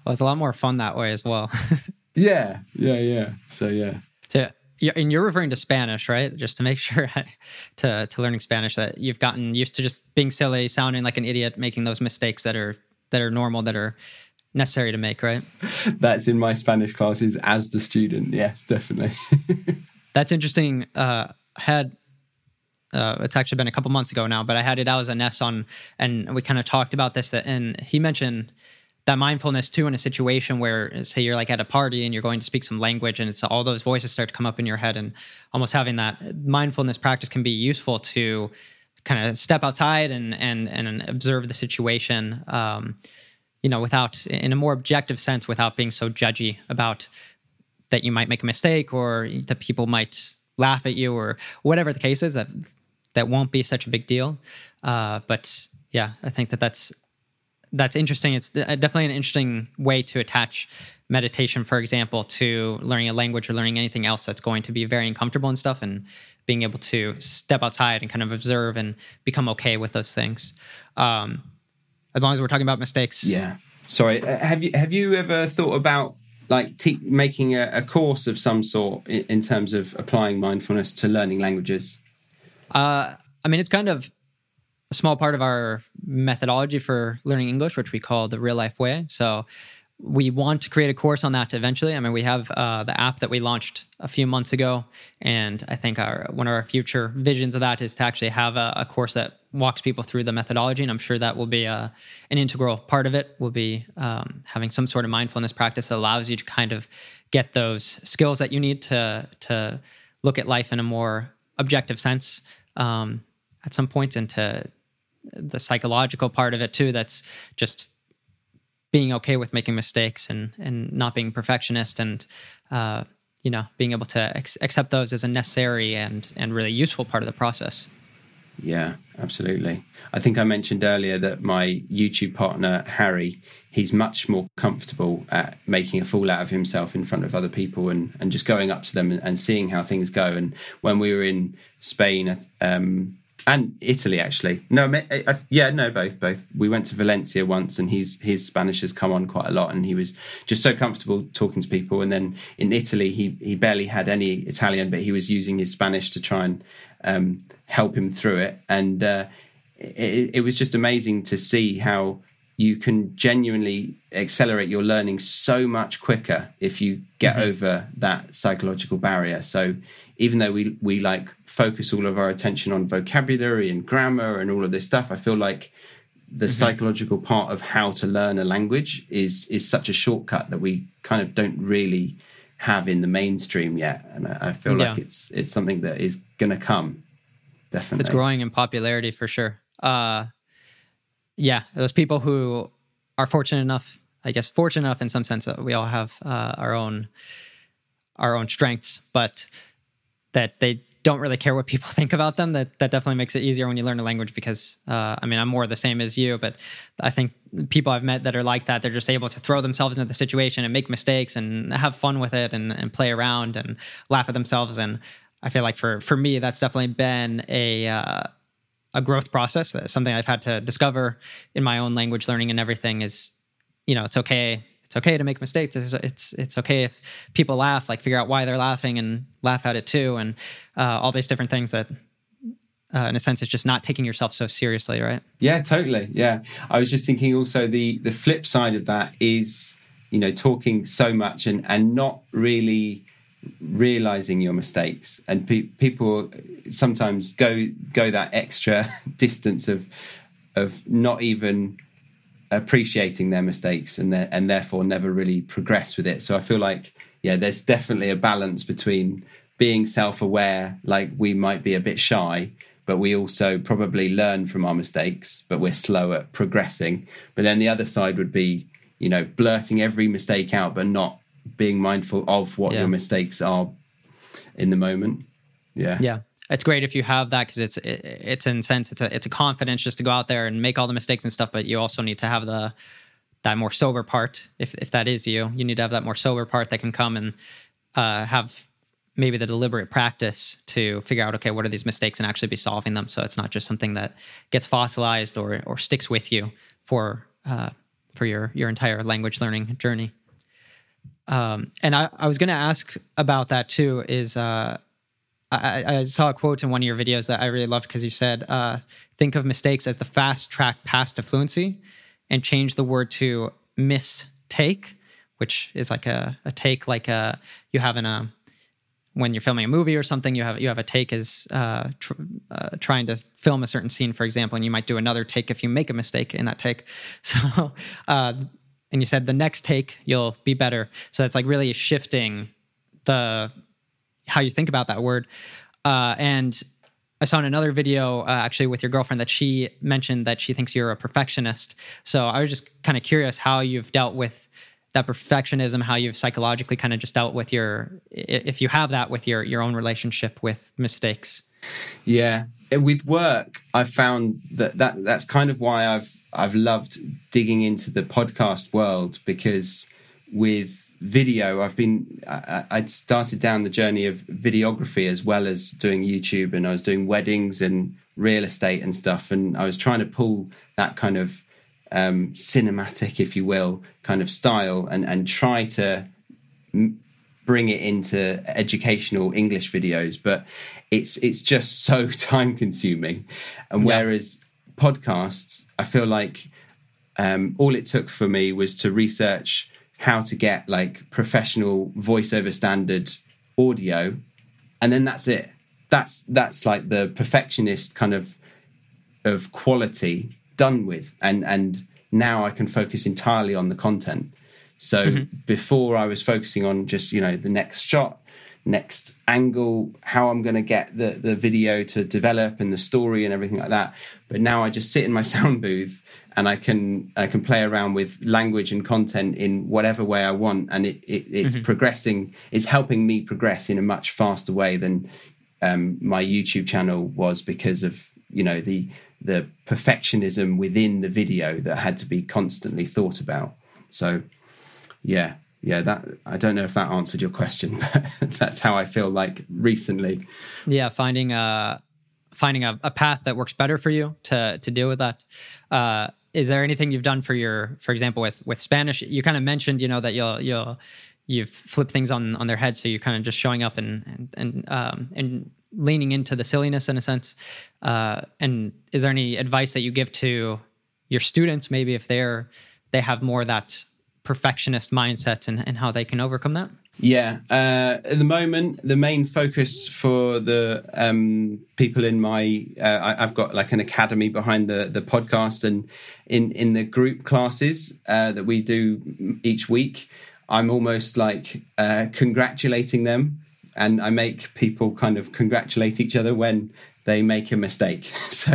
Well, it's a lot more fun that way as well. yeah, yeah, yeah. So, yeah. So, and you're referring to Spanish, right? Just to make sure to, to learning Spanish that you've gotten used to just being silly, sounding like an idiot, making those mistakes that are that are normal, that are necessary to make, right? That's in my Spanish classes as the student. Yes, definitely. That's interesting. Uh, had uh, it's actually been a couple months ago now, but I had Idahosa Ness on, and we kind of talked about this. That, and he mentioned that mindfulness too in a situation where, say, you're like at a party and you're going to speak some language, and it's all those voices start to come up in your head, and almost having that mindfulness practice can be useful to kind of step outside and and and observe the situation. Um, you know, without in a more objective sense, without being so judgy about that you might make a mistake or that people might laugh at you or whatever the case is. That that won't be such a big deal. Uh, but yeah, I think that that's that's interesting. It's definitely an interesting way to attach meditation, for example, to learning a language or learning anything else that's going to be very uncomfortable and stuff, and being able to step outside and kind of observe and become okay with those things. Um, as long as we're talking about mistakes. Yeah. Sorry. Uh, have you have you ever thought about like te- making a, a, course of some sort in, in, terms of applying mindfulness to learning languages? Uh, I mean, it's kind of a small part of our methodology for learning English, which we call the real life way. So we want to create a course on that eventually. I mean, we have uh, the app that we launched a few months ago, and I think our one of our future visions of that is to actually have a, a course that walks people through the methodology. And I'm sure that will be a, uh, an integral part of it. Will be um, having some sort of mindfulness practice that allows you to kind of get those skills that you need to to look at life in a more objective sense um, at some points, and to the psychological part of it too. That's just being okay with making mistakes and and not being perfectionist and uh, you know being able to ex- accept those as a necessary and and really useful part of the process. Yeah, absolutely. I think I mentioned earlier that my YouTube partner Harry, he's much more comfortable at making a fool out of himself in front of other people and and just going up to them and, and seeing how things go. And when we were in Spain, um, and Italy actually. No, yeah, no, both, both. We went to Valencia once, and his his Spanish has come on quite a lot, and he was just so comfortable talking to people. And then in Italy, he he barely had any Italian, but he was using his Spanish to try and um, help him through it. And uh, it, it was just amazing to see how you can genuinely accelerate your learning so much quicker if you get mm-hmm. over that psychological barrier. So even though we we like focus all of our attention on vocabulary and grammar and all of this stuff, I feel like the mm-hmm. psychological part of how to learn a language is is such a shortcut that we kind of don't really have in the mainstream yet. And I, I feel yeah. like it's it's something that is going to come. Definitely, it's growing in popularity for sure. Uh, yeah, those people who are fortunate enough, I guess, fortunate enough in some sense, that we all have uh, our own our own strengths, but that they don't really care what people think about them. That that definitely makes it easier when you learn a language because uh, I mean I'm more the same as you, but I think people I've met that are like that, they're just able to throw themselves into the situation and make mistakes and have fun with it and, and play around and laugh at themselves. And I feel like for for me, that's definitely been a uh, a growth process. Something I've had to discover in my own language learning and everything is, you know, it's okay it's okay to make mistakes. It's, it's, it's okay if people laugh, like figure out why they're laughing and laugh at it too, and uh, all these different things that. Uh, in a sense, it's just not taking yourself so seriously, right? Yeah, totally. Yeah, I was just thinking. Also, the the flip side of that is, you know, talking so much and and not really realizing your mistakes and pe- people sometimes go go that extra distance of of not even appreciating their mistakes and and therefore never really progress with it. So I feel like yeah, there's definitely a balance between being self-aware, like we might be a bit shy, but we also probably learn from our mistakes, but we're slow at progressing. But then the other side would be, you know, blurting every mistake out, but not being mindful of what yeah. your mistakes are in the moment. Yeah. Yeah it's great if you have that because it's it, it's in sense it's a it's a confidence just to go out there and make all the mistakes and stuff but you also need to have the that more sober part. If if that is you, you need to have that more sober part that can come and uh, have maybe the deliberate practice to figure out okay what are these mistakes and actually be solving them so it's not just something that gets fossilized or or sticks with you for uh, for your your entire language learning journey um, and I, I was going to ask about that too is uh, I, I, saw a quote in one of your videos that I really loved because you said, uh, think of mistakes as the fast track path to fluency and change the word to mistake, which is like a, a take like a, uh, you have in a, when you're filming a movie or something, you have you have a take as uh, tr- uh, trying to film a certain scene, for example, and you might do another take if you make a mistake in that take. So, uh, and you said the next take you'll be better. So it's like really shifting the how you think about that word. Uh, and I saw in another video, uh, actually, with your girlfriend, that she mentioned that she thinks you're a perfectionist. So I was just kind of curious how you've dealt with that perfectionism, how you've psychologically kind of just dealt with your, if you have that with your your own relationship with mistakes. Yeah, with work, I found that that that's kind of why I've I've loved digging into the podcast world because with video i've been I, i'd started down the journey of videography as well as doing youtube and i was doing weddings and real estate and stuff and i was trying to pull that kind of um, cinematic if you will kind of style and and try to m- bring it into educational english videos but it's it's just so time consuming and yeah. whereas podcasts i feel like um, all it took for me was to research how to get like professional voiceover standard audio and then that's it. That's that's like the perfectionist kind of of quality done with and and now i can focus entirely on the content. So mm-hmm. before i was focusing on just you know the next shot next angle how i'm going to get the the video to develop and the story and everything like that. But now i just sit in my sound booth and I can I can play around with language and content in whatever way I want, and it, it it's mm-hmm. progressing. It's helping me progress in a much faster way than um, my YouTube channel was because of you know the the perfectionism within the video that had to be constantly thought about. So yeah, yeah, that I don't know if that answered your question, but that's how I feel like recently. Yeah, finding a finding a, a path that works better for you to to deal with that. Uh, is there anything you've done for your for example with with spanish? You kind of mentioned you know that you'll you'll you've flipped things on on their head so you're kind of just showing up and and and, um, and leaning into the silliness in a sense. Uh, and is there any advice that you give to your students maybe if they're they have more that perfectionist mindset and, and how they can overcome that yeah, uh, at the moment, the main focus for the um, people in my, uh, I, have got like an academy behind the the podcast, and in in the group classes uh, that we do each week, I'm almost like uh, congratulating them, and I make people kind of congratulate each other when they make a mistake. so.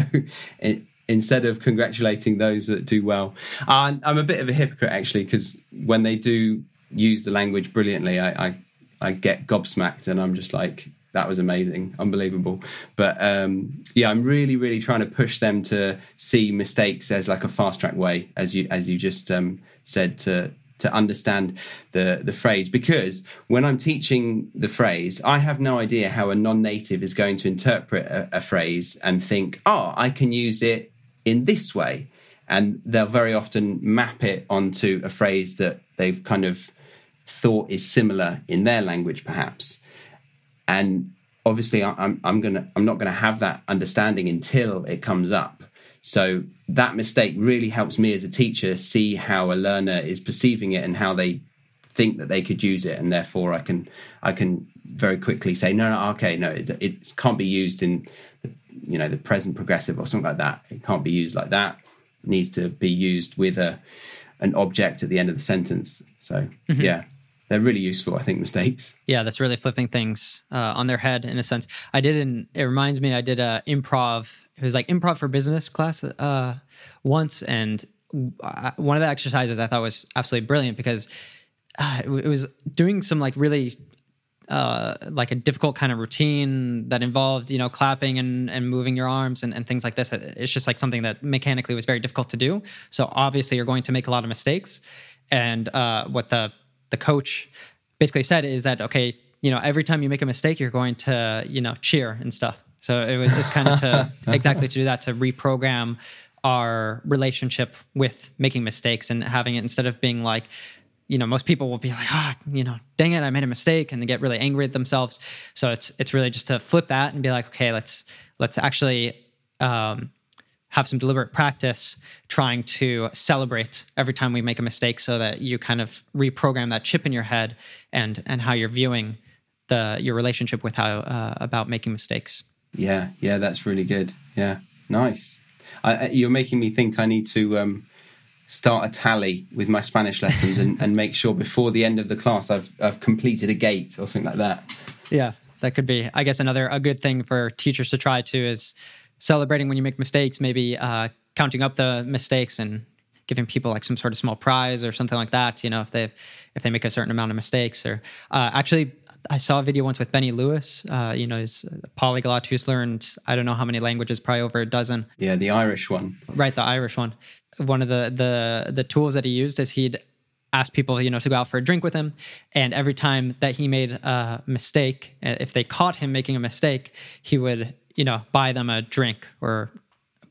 It, instead of congratulating those that do well, I'm a bit of a hypocrite actually because when they do use the language brilliantly, I, I, I get gobsmacked and I'm just like, that was amazing, unbelievable. But um, yeah, I'm really, really trying to push them to see mistakes as like a fast track way, as you as you just um, said to to understand the the phrase. Because when I'm teaching the phrase, I have no idea how a non-native is going to interpret a, a phrase and think, oh, I can use it in this way, and they'll very often map it onto a phrase that they've kind of thought is similar in their language, perhaps. And obviously, I'm I'm gonna I'm not gonna have that understanding until it comes up. So that mistake really helps me as a teacher see how a learner is perceiving it and how they think that they could use it, and therefore I can I can very quickly say no, no, okay, no, it, it can't be used in the, you know the present progressive or something like that. It can't be used like that. It needs to be used with a an object at the end of the sentence. So mm-hmm. yeah, they're really useful. I think mistakes. Yeah, that's really flipping things uh, on their head in a sense. I did an. It reminds me. I did a improv. It was like improv for business class uh, once, and I, one of the exercises I thought was absolutely brilliant because uh, it, it was doing some like really uh, like a difficult kind of routine that involved you know clapping and, and moving your arms and, and things like this it's just like something that mechanically was very difficult to do so obviously you're going to make a lot of mistakes and uh, what the the coach basically said is that okay you know every time you make a mistake you're going to you know cheer and stuff. So it was just kind of to exactly to do that to reprogram our relationship with making mistakes and having it instead of being like you know most people will be like ah oh, you know dang it i made a mistake and they get really angry at themselves. So it's it's really just to flip that and be like okay let's let's actually um, have some deliberate practice trying to celebrate every time we make a mistake so that you kind of reprogram that chip in your head and and how you're viewing the your relationship with how uh, about making mistakes yeah yeah that's really good yeah nice I, you're making me think i need to um, start a tally with my Spanish lessons and, and make sure before the end of the class I've I've completed a gate or something like that. Yeah, that could be. I guess another a good thing for teachers to try to is celebrating when you make mistakes. Maybe uh, counting up the mistakes and giving people like some sort of small prize or something like that. You know, if they if they make a certain amount of mistakes. Or uh, actually, I saw a video once with Benny Lewis. Uh, you know, he's a polyglot who's learned I don't know how many languages, probably over a dozen. Yeah, the Irish one. Right, the Irish one one of the the the tools that he used is he'd ask people you know to go out for a drink with him and every time that he made a mistake if they caught him making a mistake he would you know buy them a drink or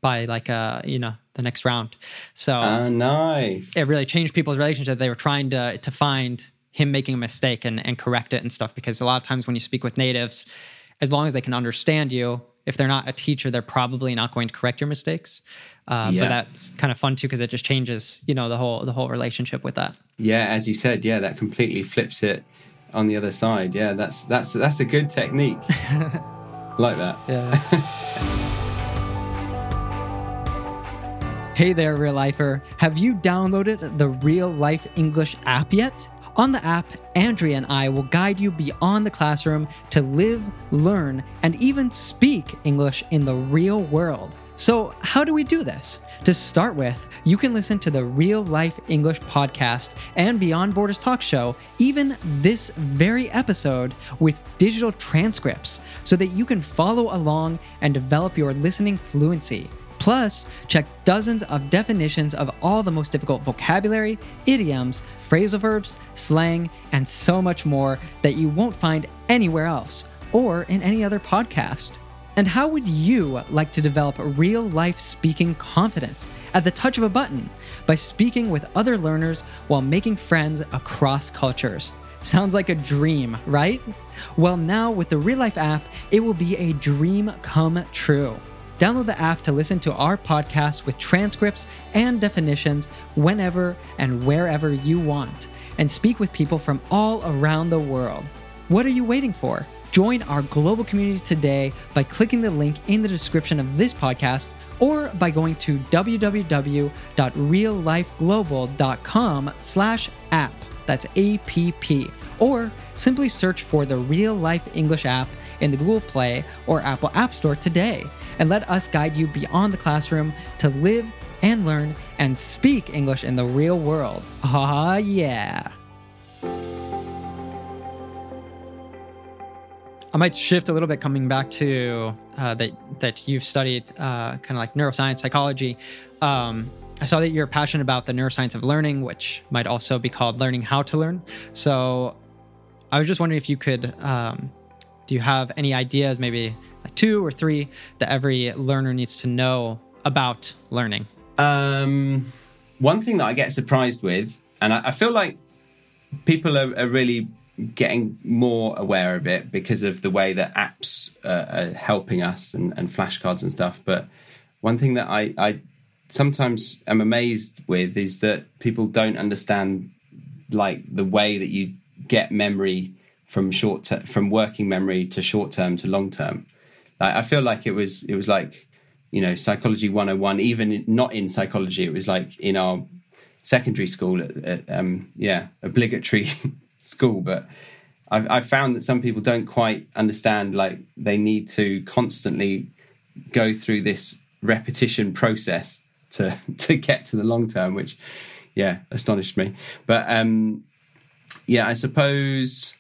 buy like a you know the next round so uh, nice it really changed people's relationship they were trying to to find him making a mistake and, and correct it and stuff because a lot of times when you speak with natives as long as they can understand you if they're not a teacher they're probably not going to correct your mistakes uh, yeah. But that's kind of fun too because it just changes, you know, the whole the whole relationship with that. Yeah, as you said, yeah, that completely flips it on the other side. Yeah, that's that's that's a good technique. like that. Yeah. hey there, real lifer. Have you downloaded the Real Life English app yet? On the app, Andrea and I will guide you beyond the classroom to live, learn, and even speak English in the real world. So, how do we do this? To start with, you can listen to the Real Life English podcast and Beyond Borders Talk Show, even this very episode, with digital transcripts so that you can follow along and develop your listening fluency. Plus, check dozens of definitions of all the most difficult vocabulary, idioms, phrasal verbs, slang, and so much more that you won't find anywhere else or in any other podcast. And how would you like to develop real life speaking confidence at the touch of a button by speaking with other learners while making friends across cultures? Sounds like a dream, right? Well, now with the Real Life app, it will be a dream come true. Download the app to listen to our podcast with transcripts and definitions whenever and wherever you want, and speak with people from all around the world. What are you waiting for? Join our global community today by clicking the link in the description of this podcast or by going to www.reallifeglobal.com slash app. That's A-P-P. Or simply search for the Real Life English app in the Google Play or Apple App Store today and let us guide you beyond the classroom to live and learn and speak English in the real world. Ah, yeah. I might shift a little bit, coming back to uh, that that you've studied uh, kind of like neuroscience, psychology. Um, I saw that you're passionate about the neuroscience of learning, which might also be called learning how to learn. So, I was just wondering if you could, um, do you have any ideas, maybe like two or three, that every learner needs to know about learning? Um, one thing that I get surprised with, and I, I feel like people are, are really getting more aware of it because of the way that apps uh, are helping us and, and, flashcards and stuff. But one thing that I, I sometimes am amazed with is that people don't understand like the way that you get memory from short ter- from working memory to short term to long term. Like, I feel like it was it was like you know psychology 101 even not in psychology it was like in our secondary school at, at, um, yeah obligatory school, but I've, found that some people don't quite understand. Like they need to constantly go through this repetition process to to get to the long term, which yeah astonished me. But um, yeah, I suppose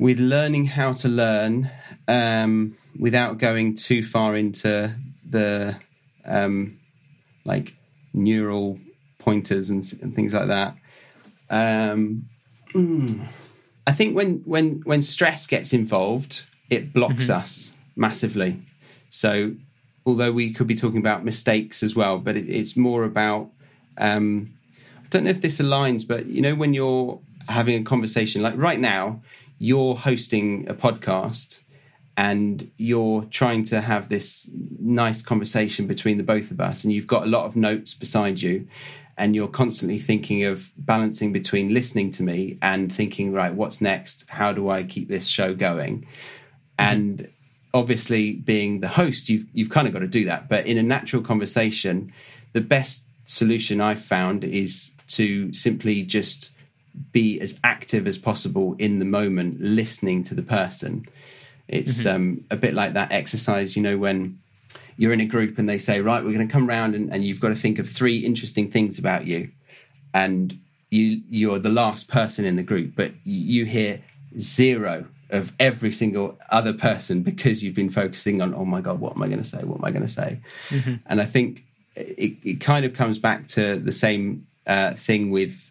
with learning how to learn um, without going too far into the um, like neural pointers and, and things like that. Um, mm, I think when when when stress gets involved, it blocks mm-hmm. us massively. So although we could be talking about mistakes as well, but it, it's more about um, I don't know if this aligns, but you know when you're having a conversation like right now, you're hosting a podcast and you're trying to have this nice conversation between the both of us and you've got a lot of notes beside you and you're constantly thinking of balancing between listening to me and thinking right what's next how do i keep this show going mm-hmm. and obviously being the host you've you've kind of got to do that but in a natural conversation the best solution i've found is to simply just be as active as possible in the moment listening to the person it's mm-hmm. um, a bit like that exercise, you know, when you're in a group and they say, right, we're going to come around and, and you've got to think of three interesting things about you. And you you're the last person in the group, but you hear zero of every single other person because you've been focusing on, oh my God, what am I going to say? What am I going to say? Mm-hmm. And I think it, it kind of comes back to the same uh, thing with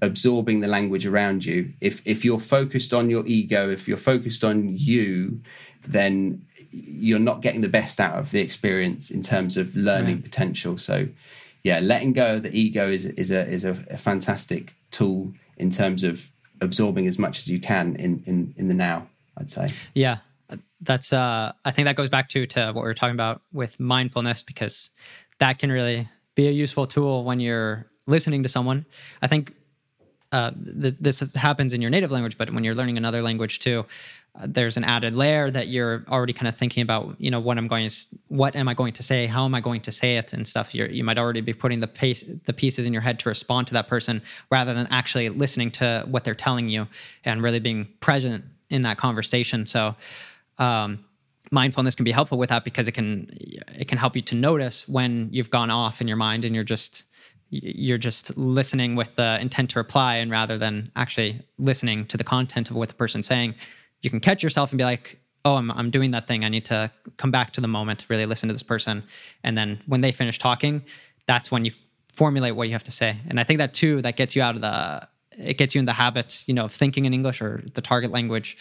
absorbing the language around you. If if you're focused on your ego, if you're focused on you, then you're not getting the best out of the experience in terms of learning right. potential. So, yeah, letting go of the ego is is a is a, a, fantastic tool in terms of absorbing as much as you can in in in the now. I'd say. Yeah, that's. uh I think that goes back to to what we were talking about with mindfulness because that can really be a useful tool when you're listening to someone. I think uh, this, this, happens in your native language, but when you're learning another language too, uh, there's an added layer that you're already kind of thinking about. You know, what I'm going to, what am I going to say? How am I going to say it and stuff. You're, you might already be putting the pace, the pieces in your head to respond to that person, rather than actually listening to what they're telling you and really being present in that conversation. So. Um, mindfulness can be helpful with that because it can it can help you to notice when you've gone off in your mind and you're just you're just listening with the intent to reply and rather than actually listening to the content of what the person's saying you can catch yourself and be like oh I'm, I'm doing that thing. I need to come back to the moment really listen to this person. And then when they finish talking that's when you formulate what you have to say. And i think that too that gets you out of the it gets you in the habit you know of thinking in english or the target language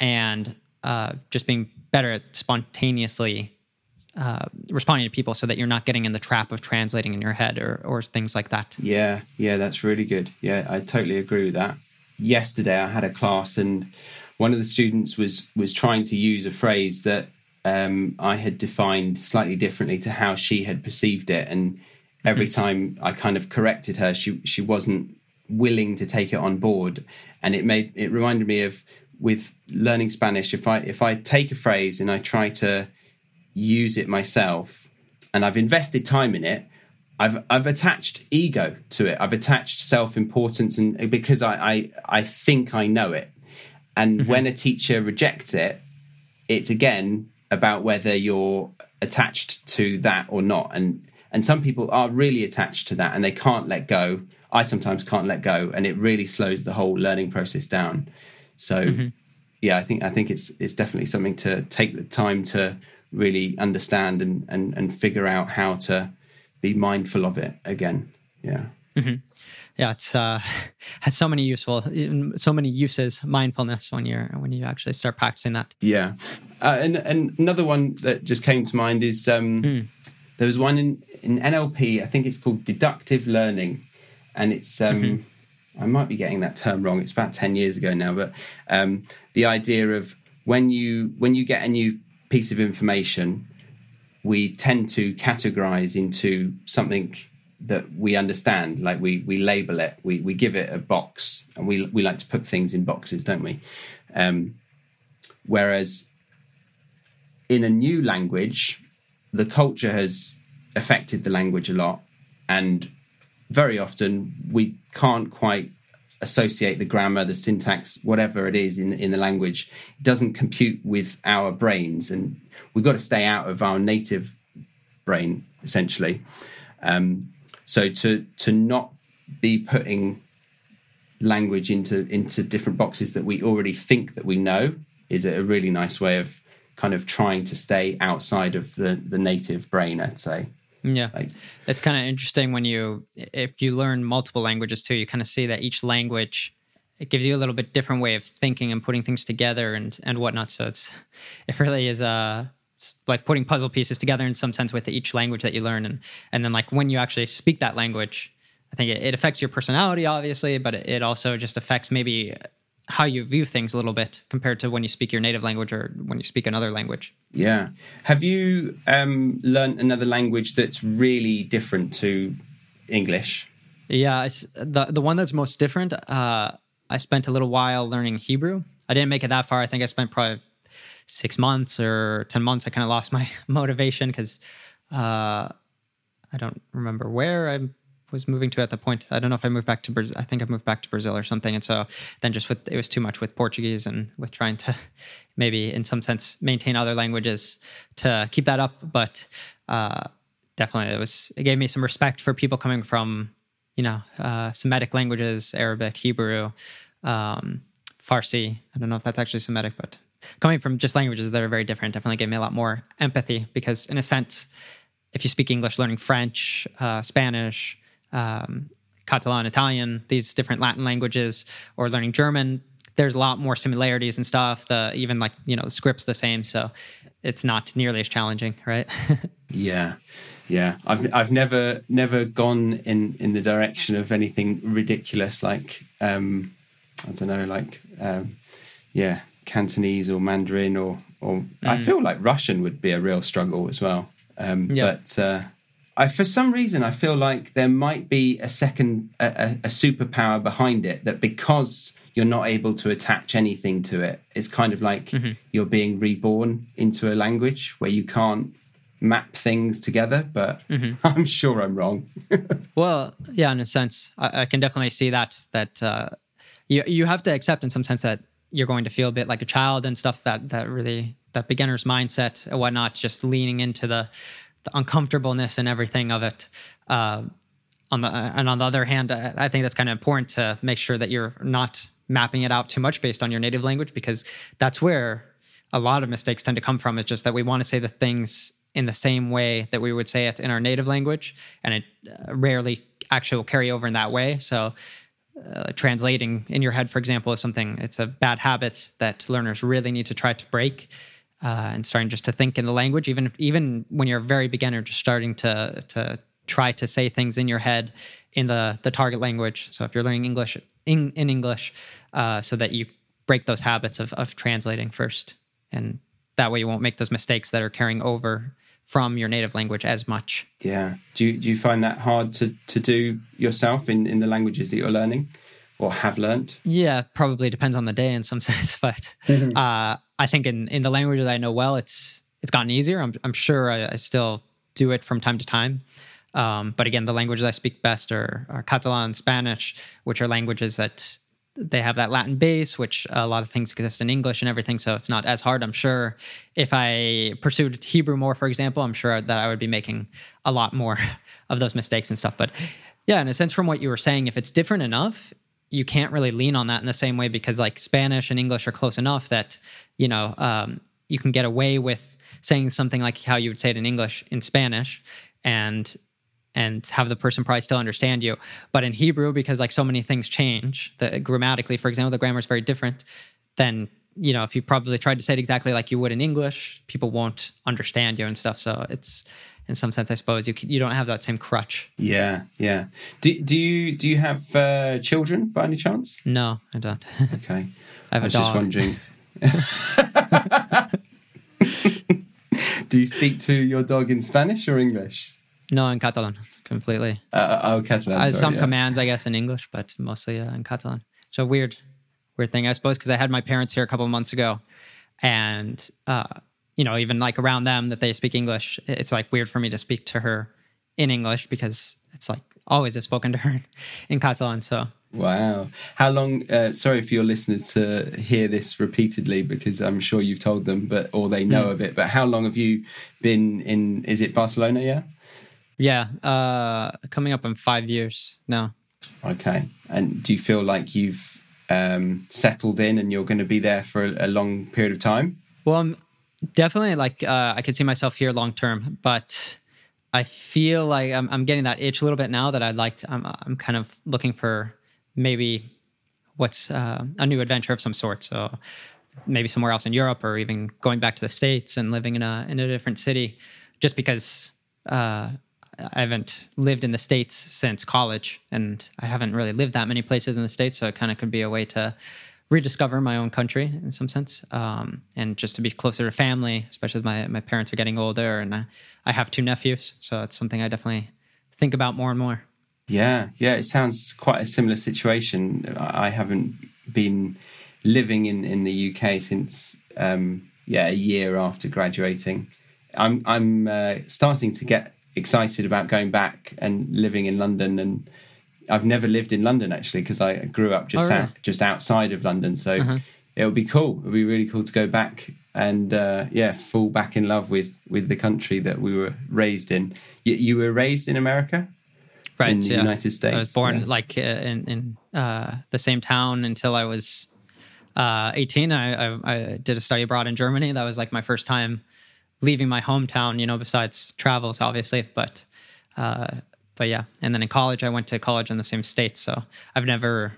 and uh, just being better at spontaneously uh, responding to people so that you're not getting in the trap of translating in your head or, or things like that. Yeah, yeah, that's really good. Yeah, I totally agree with that. Yesterday, I had a class, and one of the students was was trying to use a phrase that um, I had defined slightly differently to how she had perceived it, and every mm-hmm. time I kind of corrected her, she she wasn't willing to take it on board, and it made it reminded me of with learning Spanish. If I if I take a phrase and I try to use it myself and I've invested time in it, I've I've attached ego to it. I've attached self importance, and because I, I I think I know it. And mm-hmm. when a teacher rejects it, it's again about whether you're attached to that or not. And and some people are really attached to that, and they can't let go. I sometimes can't let go, and it really slows the whole learning process down. So, mm-hmm. yeah, I think I think it's it's definitely something to take the time to really understand and, and, and figure out how to be mindful of it again. Yeah. Mm-hmm. Yeah, it's uh, has so many useful, so many uses. Mindfulness when you're when you actually start practicing that. Yeah, uh, and and another one that just came to mind is um, mm. there was one in in NLP. I think it's called deductive learning, and it's um, mm-hmm. I might be getting that term wrong. It's about ten years ago now, but um, the idea of when you when you get a new piece of information, we tend to categorize into something that we understand. Like we we label it, we we give it a box, and we we like to put things in boxes, don't we? Um, whereas in a new language, the culture has affected the language a lot, and very often we can't quite associate the grammar, the syntax, whatever it is in in the language, doesn't compute with our brains, and we've got to stay out of our native brain essentially. Um, so to to not be putting language into into different boxes that we already think that we know is a really nice way of kind of trying to stay outside of the the native brain i'd say Yeah. like It's kind of interesting when you, if you learn multiple languages too, you kind of see that each language, it gives you a little bit different way of thinking and putting things together and and whatnot. So it's, it really is a, it's like putting puzzle pieces together in some sense with each language that you learn, and and then like when you actually speak that language, I think it, affects your personality obviously, but it also just affects maybe how you view things a little bit compared to when you speak your native language or when you speak another language. Yeah. Have you um, learned another language that's really different to English? Yeah, it's, the the one that's most different. Uh, I spent a little while learning Hebrew. I didn't make it that far. I think I spent probably six months or ten months. I kind of lost my motivation because uh, I don't remember where I was moving to at the point. I don't know if I moved back to Brazil. I think I moved back to Brazil or something. And so then just with it was too much with Portuguese and with trying to maybe in some sense maintain other languages to keep that up. But uh, definitely it was it gave me some respect for people coming from you know uh, Semitic languages, Arabic, Hebrew, um, Farsi. I don't know if that's actually Semitic, but coming from just languages that are very different definitely gave me a lot more empathy because in a sense if you speak english learning french uh, spanish um, catalan italian these different latin languages or learning german there's a lot more similarities and stuff the even like you know the script's the same so it's not nearly as challenging right Yeah, yeah. I've I've never never gone in in the direction of anything ridiculous like um, I don't know, like um, yeah, Cantonese or Mandarin or or I feel like Russian would be a real struggle as well. Um, Yeah. But uh, I for some reason I feel like there might be a second a, a, superpower behind it that because you're not able to attach anything to it, it's kind of like you're being reborn into a language where you can't map things together, but I'm sure I'm wrong. Well, yeah, in a sense, I, I can definitely see that. That uh, you you have to accept in some sense that you're going to feel a bit like a child and stuff. That that really that beginner's mindset and whatnot, just leaning into the the uncomfortableness and everything of it. Uh, on the and on the other hand, I, think that's kind of important to make sure that you're not mapping it out too much based on your native language because that's where a lot of mistakes tend to come from. It's just that we want to say the things in the same way that we would say it in our native language, and it uh, rarely actually will carry over in that way. So, uh, translating in your head, for example, is something. It's a bad habit that learners really need to try to break. Uh, and starting just to think in the language, even even when you're a very beginner, just starting to to try to say things in your head in the the target language. So if you're learning English in in English, uh, so that you break those habits of of translating first, and that way you won't make those mistakes that are carrying over from your native language as much. yeah. Do you, do you find that hard to, to do yourself in, in the languages that you're learning or have learned? Yeah, probably depends on the day in some sense, but uh, I think in in the languages I know well, it's it's gotten easier. I'm I'm sure I, I still do it from time to time. Um, but again, the languages I speak best are, are Catalan and Spanish, which are languages that they have that Latin base, which a lot of things exist in English and everything. So it's not as hard. I'm sure if I pursued Hebrew more, for example, I'm sure that I would be making a lot more of those mistakes and stuff. But yeah, in a sense, from what you were saying, if it's different enough, you can't really lean on that in the same way because like Spanish and English are close enough that you know um, you can get away with saying something like how you would say it in English in Spanish, and and have the person probably still understand you. But in Hebrew, because like so many things change, the grammatically, for example, the grammar is very different. Then you know if you probably tried to say it exactly like you would in English, people won't understand you and stuff. So it's in some sense, I suppose you you don't have that same crutch. Yeah, yeah. Do, do you do you have uh, children by any chance? No, I don't. Okay. I have I a was dog. just wondering. do you speak to your dog in Spanish or English? No, in Catalan, completely. Uh, oh, Catalan. Uh, sorry, some yeah. commands, I guess, in English, but mostly uh, in Catalan. So weird, weird thing, I suppose, because I had my parents here a couple of months ago, and uh, you know, even like around them that they speak English, it's like weird for me to speak to her in English because it's like always I've spoken to her in Catalan. So Wow. How long? Uh, sorry for your listeners to hear this repeatedly because I'm sure you've told them, but or they know of it. But how long have you been in? Is it Barcelona? Yeah, yeah, uh, coming up in five years now. Okay. And do you feel like you've um, settled in and you're going to be there for a, long period of time? Well, I'm definitely like uh, I could see myself here long term, but I feel like I'm, I'm getting that itch a little bit now that I'd like to, I'm, I'm kind of looking for maybe what's uh, a new adventure of some sort. So maybe somewhere else in Europe or even going back to the States and living in a, in a different city just because uh, I haven't lived in the States since college and I haven't really lived that many places in the States. So it kind of could be a way to rediscover my own country in some sense um, and just to be closer to family, especially my, my parents are getting older and I, I have two nephews. So it's something I definitely think about more and more. Yeah, yeah, it sounds quite a similar situation. I haven't been living in, in the UK since um, yeah a year after graduating. I'm I'm uh, starting to get excited about going back and living in London, and I've never lived in London actually because I grew up just Oh, really? out, just outside of London. So Uh-huh. it would be cool. It would be really cool to go back and uh, yeah, fall back in love with with the country that we were raised in. You, you were raised in America, Right. in the yeah. United States. I was born yeah. like uh, in, in uh, the same town until I was uh, 18. I, I, I did a study abroad in Germany. That was like my first time leaving my hometown, you know, besides travels, obviously. But, uh, but yeah. And then in college, I went to college in the same state. So I've never,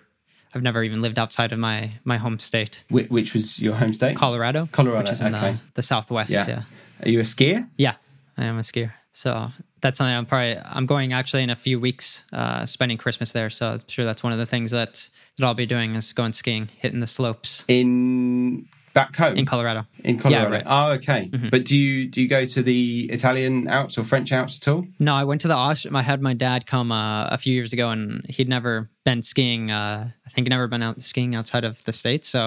I've never even lived outside of my, my home state, Wh- which was your home state? Colorado. Colorado, Which is in okay. the, the Southwest. Yeah. yeah. Are you a skier? Yeah, I am a skier. So that's something I'm probably I'm going actually in a few weeks, uh, spending Christmas there. So I'm sure that's one of the things that that I'll be doing is going skiing, hitting the slopes In back home in Colorado. in Colorado. Yeah, right. Mm-hmm. Oh, okay. But do you do you go to the Italian Alps or French Alps at all? No, I went to the Aust- I had my dad come uh, a few years ago, and he'd never been skiing. Uh, I think he'd never been out skiing outside of the states. So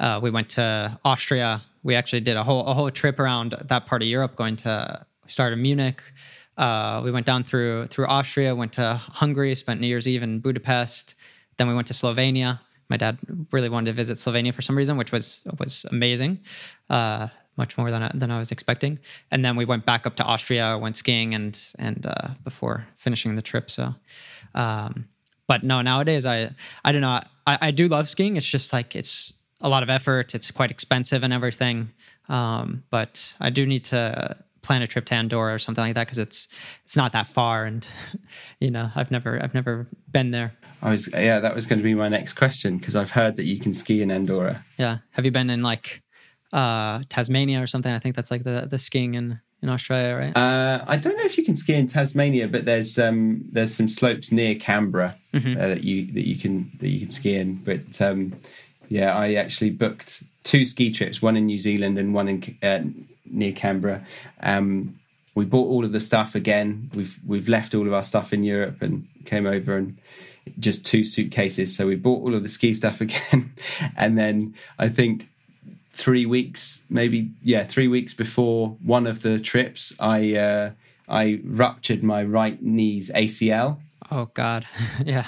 uh, we went to Austria. We actually did a whole a whole trip around that part of Europe, going to we started in Munich. Uh, we went down through through Austria, went to Hungary, spent New Year's Eve in Budapest. Then we went to Slovenia. My dad really wanted to visit Slovenia for some reason, which was was amazing, uh, much more than I, than I was expecting. And then we went back up to Austria, went skiing, and and uh, before finishing the trip. So, um, but no, nowadays I I don't. I, I do love skiing. It's just like it's a lot of effort. It's quite expensive and everything. Um, but I do need to plan a trip to Andorra or something like that because it's it's not that far, and you know I've never I've never been there. I was yeah, that was going to be my next question because I've heard that you can ski in Andorra. Yeah, have you been in like uh, Tasmania or something? I think that's like the the skiing in in Australia, right? Uh, I don't know if you can ski in Tasmania, but there's um, there's some slopes near Canberra Mm-hmm. uh, that you that you can that you can ski in. But um, yeah, I actually booked two ski trips, one in New Zealand and one in uh, near Canberra. Um, we bought all of the stuff again. We've we've left all of our stuff in Europe and came over and just two suitcases. So we bought all of the ski stuff again, and then I think three weeks, maybe yeah, three weeks before one of the trips, I uh, I ruptured my right knee's ACL. oh God, yeah,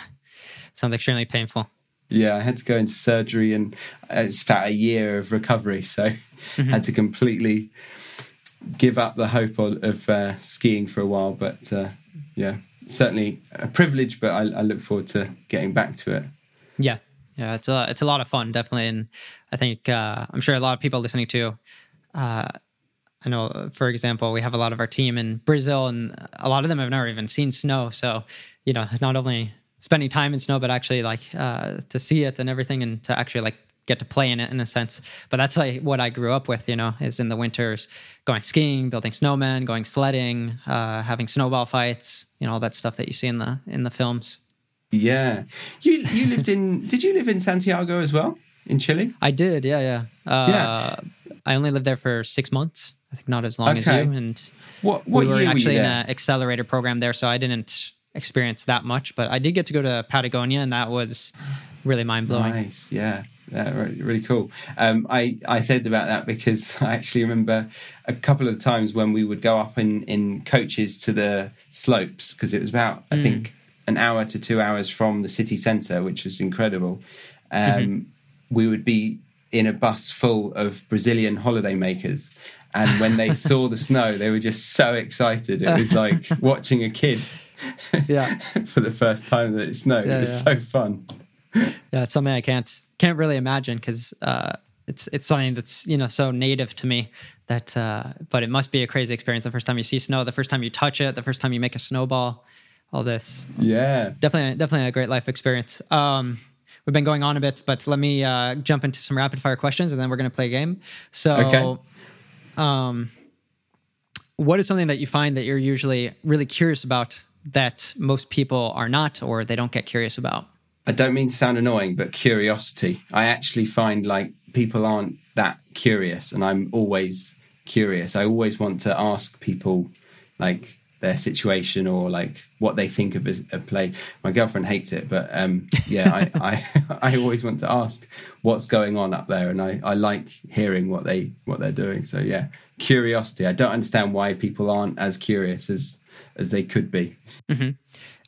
sounds extremely painful. Yeah, I had to go into surgery, and it's about a year of recovery. So Mm-hmm. had to completely give up the hope of, of uh, skiing for a while. But uh, yeah, certainly a privilege. But I, I look forward to getting back to it. Yeah, yeah, it's a it's a lot of fun, definitely, and I think uh, I'm sure a lot of people listening to. Uh, I know, for example, we have a lot of our team in Brazil, and a lot of them have never even seen snow. So, you know, not only spending time in snow, but actually like uh, to see it and everything, and to actually like get to play in it in a sense. But that's like what I grew up with. You know, is in the winters going skiing, building snowmen, going sledding, uh, having snowball fights. You know, all that stuff that you see in the in the films. Yeah, you you lived in? did you live in Santiago as well in Chile? I did, yeah, yeah. Uh, Yeah. I only lived there for six months. I think not as long as you. And What what we were year actually were in an accelerator program there, so I didn't experience that much. But I did get to go to Patagonia, and that was really mind blowing. Nice, yeah, yeah really, really cool. Um, I I said about that because I actually remember a couple of times when we would go up in in coaches to the slopes because it was about I think an hour to two hours from the city centre, which was incredible. Um, We would be in a bus full of Brazilian holidaymakers. And when they saw the snow, they were just so excited. It was like watching a kid Yeah. for the first time that it snowed. Yeah, it was yeah. so fun. Yeah, it's something I can't can't really imagine because uh, it's it's something that's you know so native to me that. Uh, but it must be a crazy experience the first time you see snow, the first time you touch it, the first time you make a snowball, all this. Yeah. Definitely, definitely a great life experience. Um, we've been going on a bit, but let me uh, jump into some rapid fire questions, and then we're going to play a game. So, Okay. um, what is something that you find that you're usually really curious about that most people are not, or they don't get curious about? I don't mean to sound annoying, but curiosity. I actually find like people aren't that curious, and I'm always curious. I always want to ask people like their situation or like what they think of a, a play. My girlfriend hates it, but um, yeah, I, I I always want to ask what's going on up there, and I, I like hearing what they what they're doing. So yeah, curiosity. I don't understand why people aren't as curious as as they could be.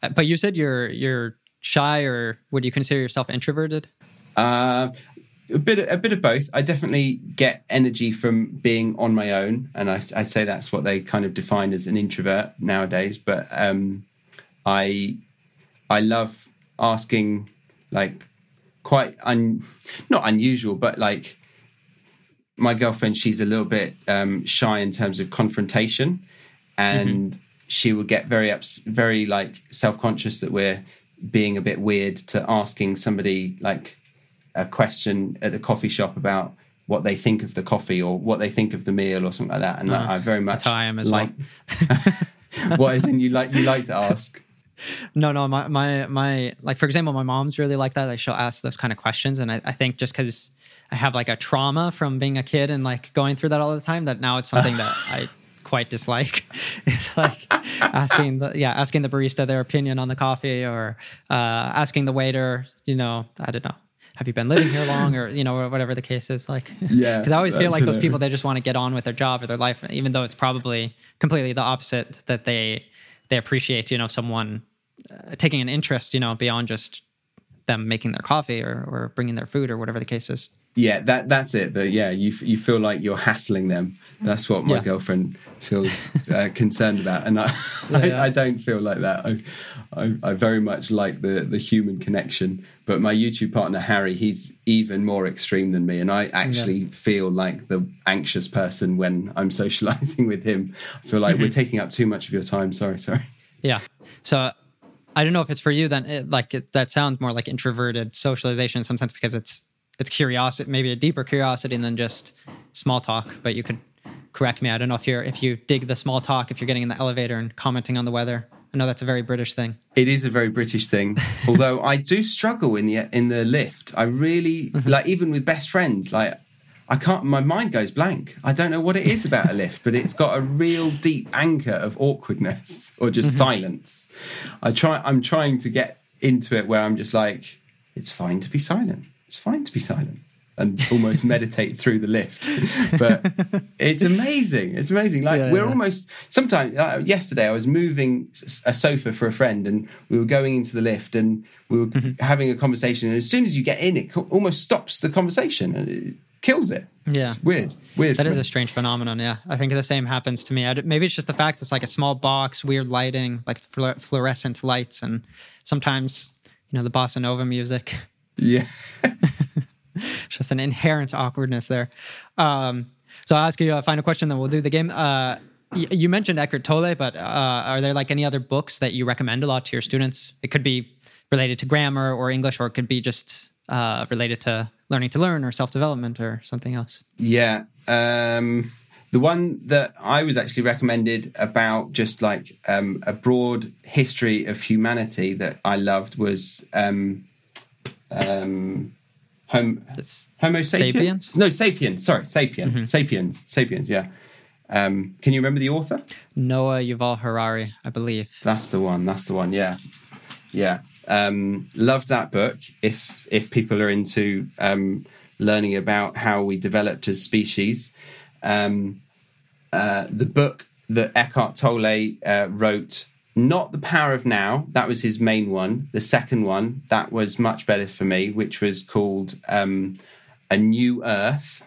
Uh, But you said you're you're shy, or would you consider yourself introverted? Uh, a bit, a bit of both. I definitely get energy from being on my own, and I, say that's what they kind of define as an introvert nowadays. But um, I, I love asking, like, quite un, not unusual, but like, my girlfriend, she's a little bit um, shy in terms of confrontation, and she would get very ups, very like self conscious that we're being a bit weird to asking somebody like a question at the coffee shop about what they think of the coffee or what they think of the meal or something like that. And Ah, I very much that's how I am as like, what is in you like you like to ask? No, no, my my my like for example, my mom's really like that. Like she'll ask those kind of questions, and I, I think just because I have like a trauma from being a kid and like going through that all the time, that now it's something that I quite dislike. It's like asking the yeah asking the barista their opinion on the coffee or uh, asking the waiter, you know, I don't know. Have you been living here long, or you know, or whatever the case is? Like, Yeah, because I always feel like those people they just want to get on with their job or their life, even though it's probably completely the opposite. That they they appreciate, you know, someone uh, taking an interest, you know, beyond just them making their coffee or, or bringing their food or whatever the case is. Yeah, that that's it. That yeah, you you feel like you're hassling them. That's what my Yeah. girlfriend feels uh, concerned about, and I, Yeah, yeah. I I don't feel like that. I, I I very much like the the human connection. But my YouTube partner Harry, he's even more extreme than me, and I actually feel like the anxious person when I'm socializing with him. I feel like Mm-hmm. we're taking up too much of your time. Sorry, sorry. Yeah. So I don't know if it's for you then. It, like it, that sounds more like introverted socialization in some sense because it's it's curiosity, maybe a deeper curiosity than just small talk. But you could correct me. I don't know if you're if you dig the small talk, if you're getting in the elevator and commenting on the weather. I know that's a very British thing. It is a very British thing. Although I do struggle in the in the lift. I really mm-hmm. like even with best friends. Like I can't. My mind goes blank. I don't know what it is about a lift, but it's got a real deep anchor of awkwardness or just mm-hmm. silence. I try. I'm trying to get into it where I'm just like, it's fine to be silent. It's fine to be silent. And almost meditate through the lift, but it's amazing. It's amazing. Like Yeah, we're yeah. almost sometimes like yesterday i was moving a sofa for a friend and we were going into the lift and we were Mm-hmm. having a conversation and as soon as you get in it almost stops the conversation and it kills it Yeah. It's weird weird That is me. a strange phenomenon. Yeah, I think the same happens to me. I d maybe it's just the fact it's like a small box, weird lighting, like fluor- fluorescent lights, and sometimes you know the bossa nova music. Yeah just an inherent awkwardness there. Um, so I'll ask you a final question, then we'll do the game. Uh, y- you mentioned Eckhart Tolle, but uh, are there like any other books that you recommend a lot to your students? It could be related to grammar or English, or it could be just uh, related to learning to learn or self development or something else. yeah um the one that i was actually recommended about just like um a broad history of humanity that i loved was um um home Homo sapiens? Sapiens? No, sapiens. Sorry, sapiens. Sapiens. Sapiens. Yeah. Um, can you remember the author? Noah Yuval Harari, I believe. That's the one. That's the one. Yeah. Yeah. Um, loved that book. If if people are into um, learning about how we developed as species, um, uh, the book that Eckhart Tolle uh, wrote, not the Power of Now. That was his main one. The second one that was much better for me, which was called um, A New Earth.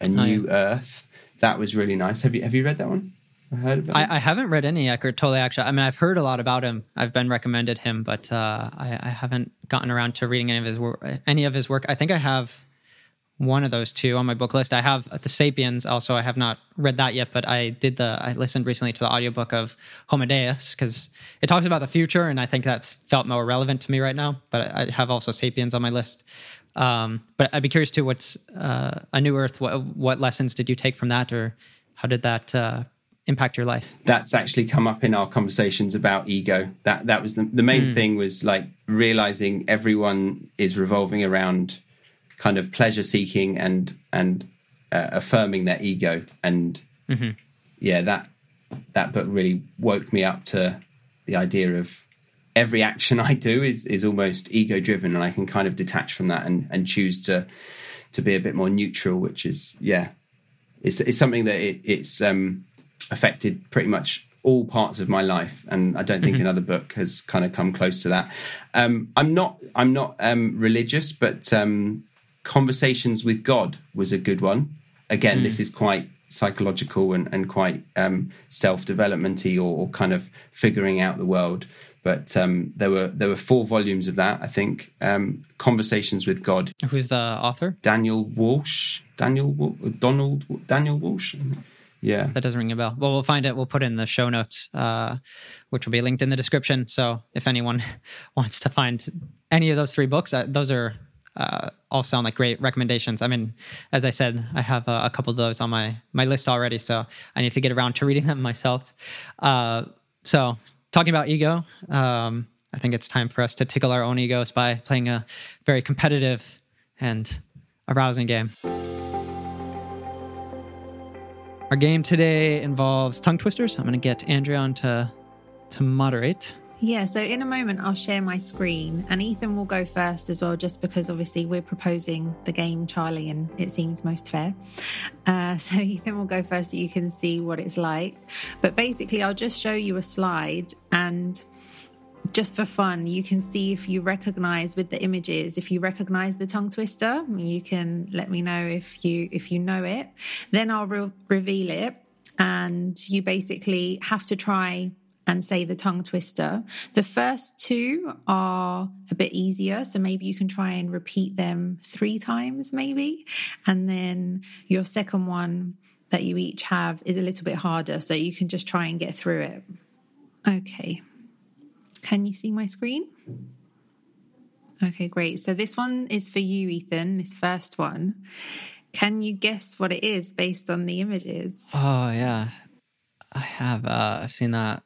A Oh, New Earth. That was really nice. Have you have you read that one? heard about? I, I haven't read any Eckhart Tolle actually. I mean, I've heard a lot about him. I've been recommended him, but uh, I, I haven't gotten around to reading any of his work. Any of his work. I think I have one of those two on my book list. I have the Sapiens. Also, I have not read that yet, but I did the. I listened recently to the audiobook of Homo Deus because it talks about the future, and I think that's felt more relevant to me right now. But I have also Sapiens on my list. Um, but I'd be curious too. What's uh, a New Earth? What, what lessons did you take from that, or how did that uh, impact your life? that's actually come up in our conversations about ego. That that was the the main thing was like realizing everyone is revolving around kind of pleasure seeking and and uh, affirming their ego. And yeah that that book really woke me up to the idea of every action I do is is almost ego driven and I can kind of detach from that and and choose to to be a bit more neutral which is yeah it's it's something that it, it's um affected pretty much all parts of my life and i don't think another book has kind of come close to that. Um i'm not i'm not um religious but um conversations with god was a good one again this is quite psychological and, and quite um self-developmenty or, or kind of figuring out the world but um there were there were four volumes of that i think um conversations with god Who's the author? daniel walsh daniel donald daniel walsh yeah That doesn't ring a bell. Well, we'll find it. We'll put it in the show notes, uh, which will be linked in the description. So if anyone wants to find any of those three books, uh, those are uh, all sound like great recommendations. I mean, as I said, I have uh, a couple of those on my my list already, so I need to get around to reading them myself. Uh, so talking about ego, um, I think it's time for us to tickle our own egos by playing a very competitive and arousing game. Our game today involves tongue twisters. I'm going to get Andrea to, to moderate. Yeah, so in a moment, I'll share my screen and Ethan will go first as well, just because obviously we're proposing the game, Charlie, and it seems most fair. Uh, so Ethan will go first so you can see what it's like. But basically, I'll just show you a slide and just for fun, you can see if you recognize with the images, if you recognize the tongue twister, you can let me know if you if you know it. Then I'll re- reveal it, and you basically have to try and say the tongue twister. The first two are a bit easier, so maybe you can try and repeat them three times, maybe, and then your second one that you each have is a little bit harder, so you can just try and get through it. Okay. Can you see my screen? Okay, great. So this one is for you, Ethan, this first one. Can you guess what it is based on the images? Oh yeah, I have uh, seen that.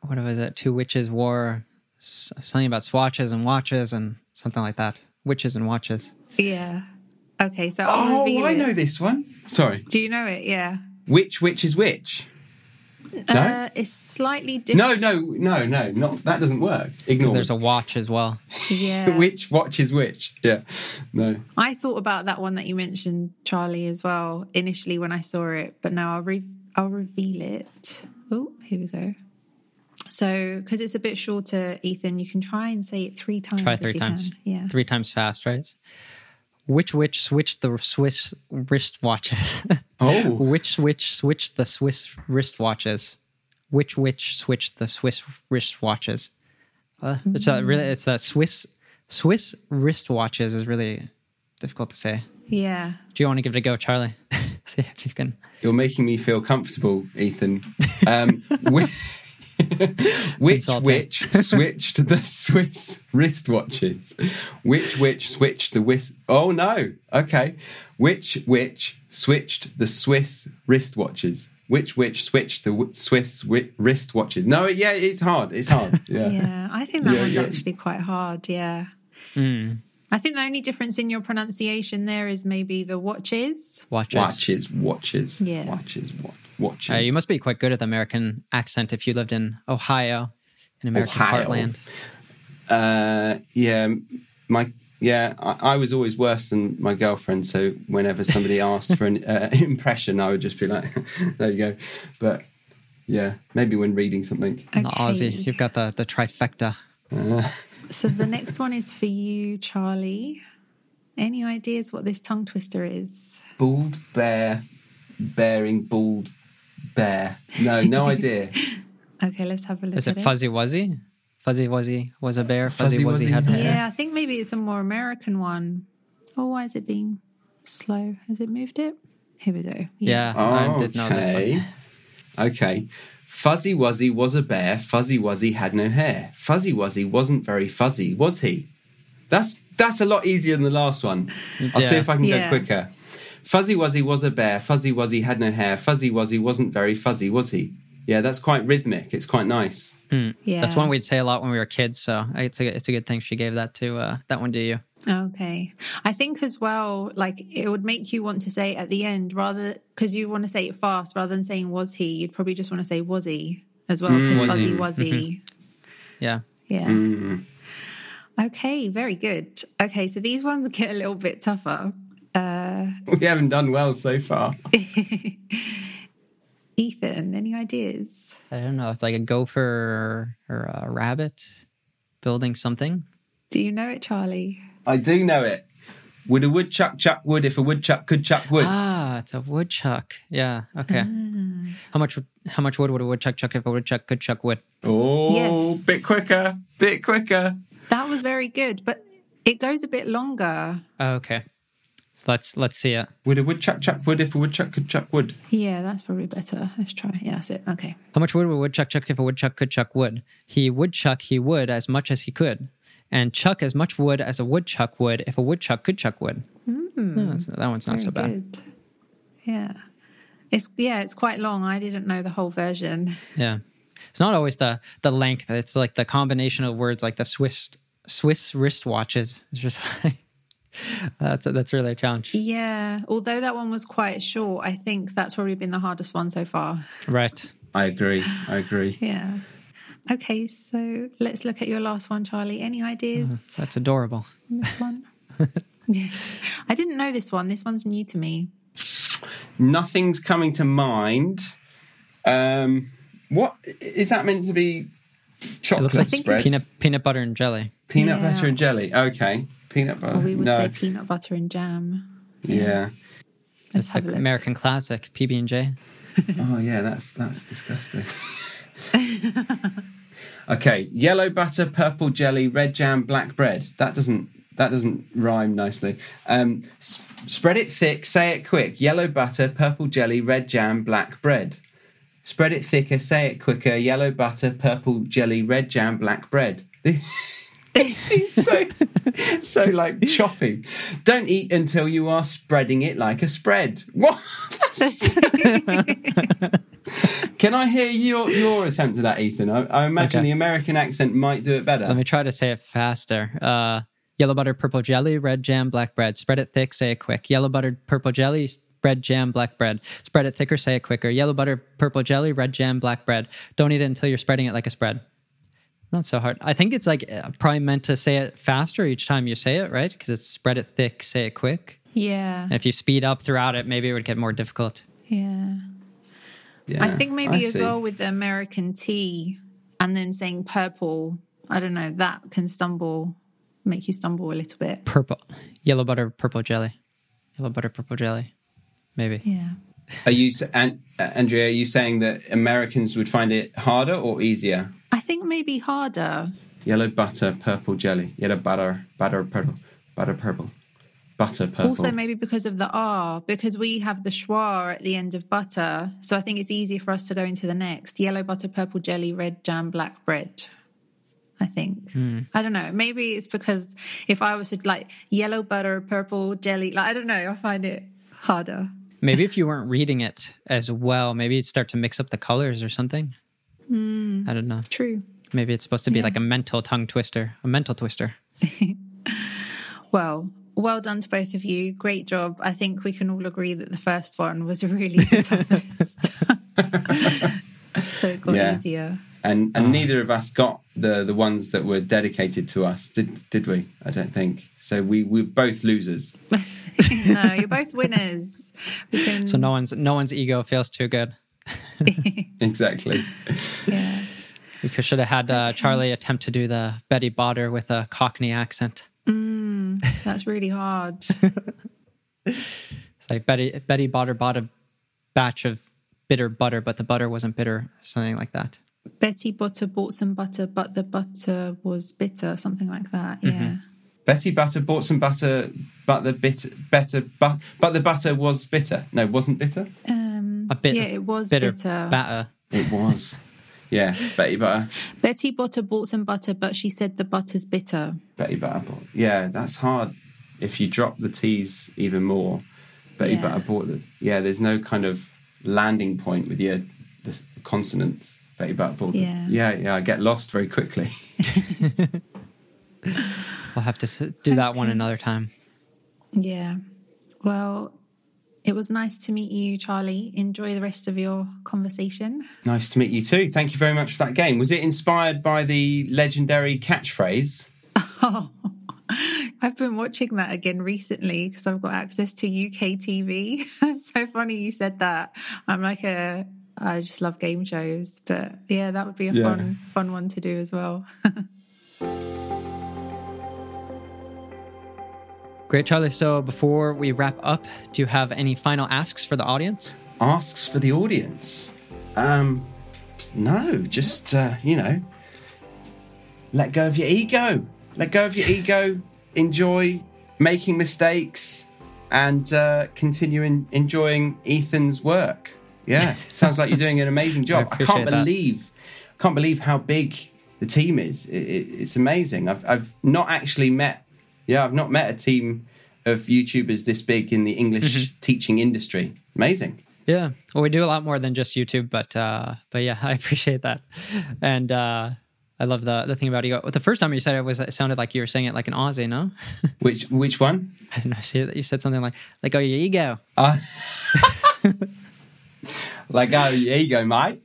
What was it? Two witches wore something about swatches and watches and something like that. Witches and watches. Yeah. Okay, so I'll oh i it. know this one sorry Do you know it? Yeah. which which is which No? Uh, it's slightly different. no no no no not that doesn't work ignore There's a watch as well. Yeah. which watch is which yeah no I thought about that one that you mentioned, Charlie, as well initially when I saw it, but now I'll re- I'll reveal it. Oh, here we go. So, because it's a bit shorter, Ethan, you can try and say it three times. Try three times. can. Yeah. Three times fast, right? Which witch switched the Swiss wristwatches? oh Which witch switched the Swiss wristwatches? Which witch switched the Swiss wristwatches? Uh, it's a really it's a Swiss Swiss wristwatches is really difficult to say. Yeah. Do you want to give it a go, Charlie? See if you can. you're making me feel comfortable ethan um which, which which switched the swiss wristwatches which which switched the whis oh no okay which which switched the swiss wristwatches which which switched the w- swiss wi- wristwatches no yeah it's hard it's hard yeah, Yeah. I think that Yeah, one's yeah. actually quite hard. Yeah. Mm, I think the only difference in your pronunciation there is maybe the watches. watches. watches watches Yeah. watches what watches Uh, you must be quite good at the American accent if you lived in Ohio, in America's Ohio. heartland. Uh, yeah, my yeah, I, I was always worse than my girlfriend. So whenever somebody asked for an uh, impression, I would just be like, "There you go." But yeah, maybe when reading something. The Aussie, you've got the the trifecta. Uh, So the next one is for you, Charlie. Any ideas what this tongue twister is? bald bear bearing bald bear. No, no idea. Okay, let's have a look Is at it Fuzzy Wuzzy? Fuzzy Wuzzy was a bear. Fuzzy, Fuzzy Wuzzy Wuzzy had had- hair. Yeah, I think maybe it's a more American one. Oh, why is it being slow? Has it moved it? Here we go. Yeah, I did know this one. Okay. Okay. Fuzzy Wuzzy was a bear. Fuzzy Wuzzy had no hair. Fuzzy Wuzzy wasn't very fuzzy, was he? That's that's a lot easier than the last one. I'll see if I can Yeah. go quicker. Fuzzy Wuzzy was a bear. Fuzzy Wuzzy had no hair. Fuzzy Wuzzy wasn't very fuzzy, was he? Yeah, that's quite rhythmic. It's quite nice. Yeah. That's one we'd say a lot when we were kids. So it's a it's a good thing she gave that to uh, that one to you. Okay. I think as well, like it would make you want to say at the end rather because you want to say it fast rather than saying was he, you'd probably just want to say was he as well because Was fuzzy he. was he. Yeah. Yeah. Mm. Okay, very good. Okay, so these ones get a little bit tougher. Uh We haven't done well so far. Ethan, any ideas? I don't know. It's like a gopher or, or a rabbit building something. Do you know it, Charlie? I do know it. Would a woodchuck chuck wood if a woodchuck could chuck wood? Ah, it's a woodchuck. Yeah. Okay. How much how much wood would a woodchuck chuck if a woodchuck could chuck wood? Oh, Yes. bit quicker, bit quicker. That was very good, but it goes a bit longer. Oh, okay. So let's let's see it. Would a woodchuck chuck wood if a woodchuck could chuck wood? Yeah, that's probably better. Let's try. Yeah, that's it. Okay. How much wood would a woodchuck chuck if a woodchuck could chuck wood? He would chuck he would as much as he could, and chuck as much wood as a woodchuck would if a woodchuck could chuck wood. Hmm. Oh, so that one's not so bad. good. Yeah. It's yeah, it's quite long. I didn't know the whole version. Yeah, it's not always the the length. It's like the combination of words, like the Swiss Swiss wristwatches. It's just like that's that's really a challenge, Yeah. Although that one was quite short, I think that's probably been the hardest one so far. right? I agree. I agree. Yeah. Okay, so let's look at your last one, Charlie. Any ideas That's adorable. on this one? yeah. I didn't know this one. This one's new to me. Nothing's coming to mind. Um, what is that meant to be? It Chocolate looks like spread, peanut peanut butter and jelly. peanut Yeah. butter and jelly. Okay, peanut butter. Or we would no, say peanut butter and jam. yeah. Let's It's have like. American classic PB and J. Oh yeah, that's that's disgusting. okay, yellow butter, purple jelly, red jam, black bread. That doesn't that doesn't rhyme nicely. Um, s- spread it thick, say it quick. Yellow butter, purple jelly, red jam, black bread. Spread it thicker, say it quicker. Yellow butter, purple jelly, red jam, black bread. is so so like choppy. Don't eat until you are spreading it like a spread. What? Can I hear your your attempt at that, Ethan? I, I imagine Okay. the American accent might do it better. Let me try to say it faster. Uh, yellow butter, purple jelly, red jam, black bread. Spread it thick, say it quick. Yellow butter, purple jelly, red jam, black bread. Spread it thicker, say it quicker. Yellow butter, purple jelly, red jam, black bread. Don't eat it until you're spreading it like a spread. Not so hard. I think it's like uh, probably meant to say it faster each time you say it, right? Because it's spread it thick, say it quick. Yeah. And if you speed up throughout it, maybe it would get more difficult. Yeah. Yeah, I think maybe I as see. well with the American tea and then saying purple, I don't know, that can stumble, make you stumble a little bit. Purple, yellow butter, purple jelly. Yellow butter, purple jelly. Maybe. Yeah. Are you, s- An- uh, Andrea? Are you saying that Americans would find it harder or easier? I think maybe harder. Yellow butter, purple jelly. Yellow butter, butter, purple, butter, purple, butter, purple. Also, maybe because of the R, because we have the schwa at the end of butter. So I think it's easier for us to go into the next yellow butter, purple jelly, red jam, black bread. I think. Hmm. I don't know. Maybe it's because if I was to like yellow butter, purple jelly, like I don't know, I find it harder. Maybe if you weren't reading it as well, maybe you'd start to mix up the colors or something. Mm-hmm. I don't know. True. Maybe it's supposed to be like a mental tongue twister, a mental twister. Well, well done to both of you. Great job. I think we can all agree that the first one was a really the toughest. so it got Yeah. easier. and and oh. neither of us got the the ones that were dedicated to us, did did we? I don't think so. We we're both losers. no, you're both winners. Can, So no one's no one's ego feels too good. Exactly. yeah. We could, should have had uh, Charlie attempt to do the Betty Botter with a Cockney accent. That's really hard. It's like Betty Betty Botter bought a batch of bitter butter, but the butter wasn't bitter, something like that. Betty Butter bought some butter, but the butter was bitter, something like that. Yeah. Mm-hmm. Betty Butter bought some butter, but the bitter, better, but, but the butter was bitter. No, wasn't bitter. Um, A bit yeah, it was bitter bitter. batter. It was. yeah, Betty Butter. Betty Butter bought some butter, but she said the butter's bitter. Betty Butter bought. Yeah, that's hard. If you drop the T's even more, Betty Yeah. Butter bought the. Yeah, there's no kind of landing point with your the consonants. Betty Butter bought. the- Yeah. yeah, yeah. I get lost very quickly. We'll have to do that one another time. Yeah. Well, it was nice to meet you, Charlie. Enjoy the rest of your conversation. nice to meet you too. Thank you very much for that game. Was it inspired by the legendary catchphrase? Oh, I've been watching that again recently because I've got access to UK TV. So funny you said that. I'm like a, I just love game shows, but yeah, that would be a Yeah. fun, fun one to do as well. Great, Charlie. So before we wrap up, do you have any final asks for the audience? asks for the audience. Um, no, just uh, you know, let go of your ego. Let go of your ego. Enjoy making mistakes and uh, continue in, enjoying Ethan's work. Yeah, sounds like you're doing an amazing job. I, appreciate can't that. believe, can't believe how big the team is. It, it, it's amazing. I've I've not actually met. Yeah, I've not met a team of YouTubers this big in the English teaching industry. Amazing. Yeah. Well, we do a lot more than just YouTube, but uh, but yeah, I appreciate that, and uh, I love the the thing about ego. The first time you said it was it sounded like you were saying it like an Aussie. No, Which which one? I didn't know. See that you said something like like oh your ego. Uh, like oh, your ego, mate.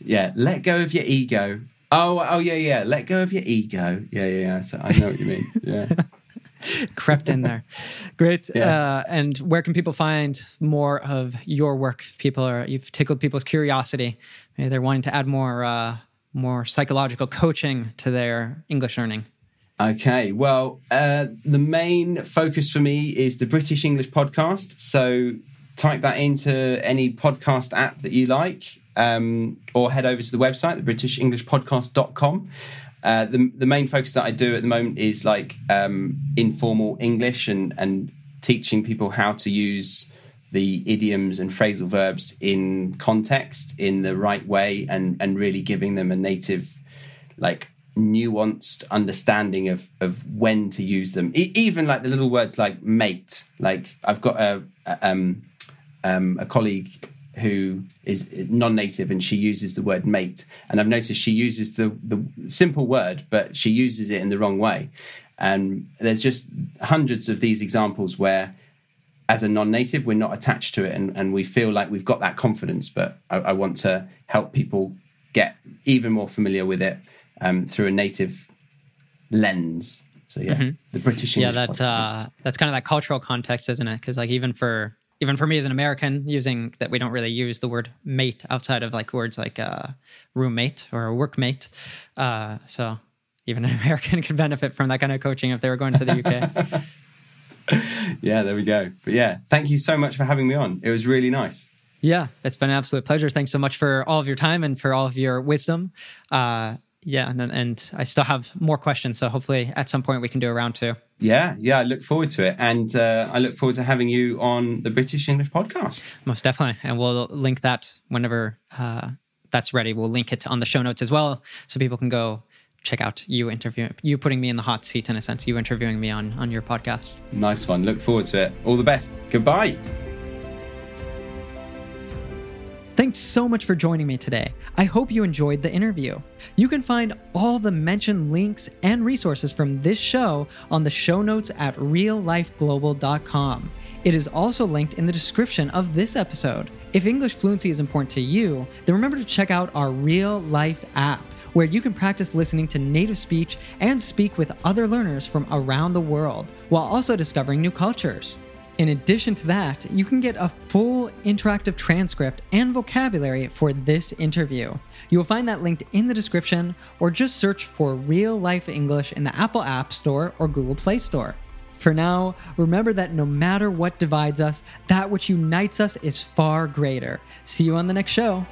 yeah, let go of your ego. Oh, oh yeah, yeah. Let go of your ego. Yeah, yeah. yeah. So I know what you mean. Yeah. crept in there. Great. Yeah. Uh, and where can people find more of your work? If people are you've tickled people's curiosity. Maybe they're wanting to add more uh, more psychological coaching to their English learning. Okay, well, uh, the main focus for me is the British English podcast. So type that into any podcast app that you like, um, or head over to the website, the BritishEnglishPodcast.com. Uh, the, the main focus that I do at the moment is like um, informal English and, and teaching people how to use the idioms and phrasal verbs in context in the right way and, and really giving them a native like nuanced understanding of of when to use them. E- even like the little words like mate. Like I've got a, a um um a colleague who is non-native and she uses the word mate and I've noticed she uses the the simple word but she uses it in the wrong way. And there's just hundreds of these examples where as a non-native we're not attached to it and, and we feel like we've got that confidence but I, I want to help people get even more familiar with it um, through a native lens so yeah the british yeah, English that uh, that's kind of that cultural context, isn't it? Because like even for even for me as an American, using that we don't really use the word mate outside of like words like uh, roommate or workmate. Uh, so even an American could benefit from that kind of coaching if they were going to the UK. yeah there we go but yeah thank you so much for having me on it was really nice Yeah, it's been an absolute pleasure. Thanks so much for all of your time and for all of your wisdom. Uh, yeah, and, and I still have more questions, so hopefully at some point we can do a round two. yeah yeah i look forward to it. And uh, i look forward to having you on the british english podcast. Most definitely, and we'll link that whenever uh, that's ready. We'll link it on the show notes as well, so people can go check out you interviewing you putting me in the hot seat in a sense, you interviewing me on on your podcast. nice one. Look forward to it. All the best. Goodbye Thanks so much for joining me today. I hope you enjoyed the interview. You can find all the mentioned links and resources from this show on the show notes at reallifeglobal.com. It is also linked in the description of this episode. If English fluency is important to you, then remember to check out our Real Life app, where you can practice listening to native speech and speak with other learners from around the world, while also discovering new cultures. In addition to that, you can get a full interactive transcript and vocabulary for this interview. You will find that linked in the description or just search for Real Life English in the Apple App Store or Google Play Store. For now, remember that no matter what divides us, that which unites us is far greater. See you on the next show.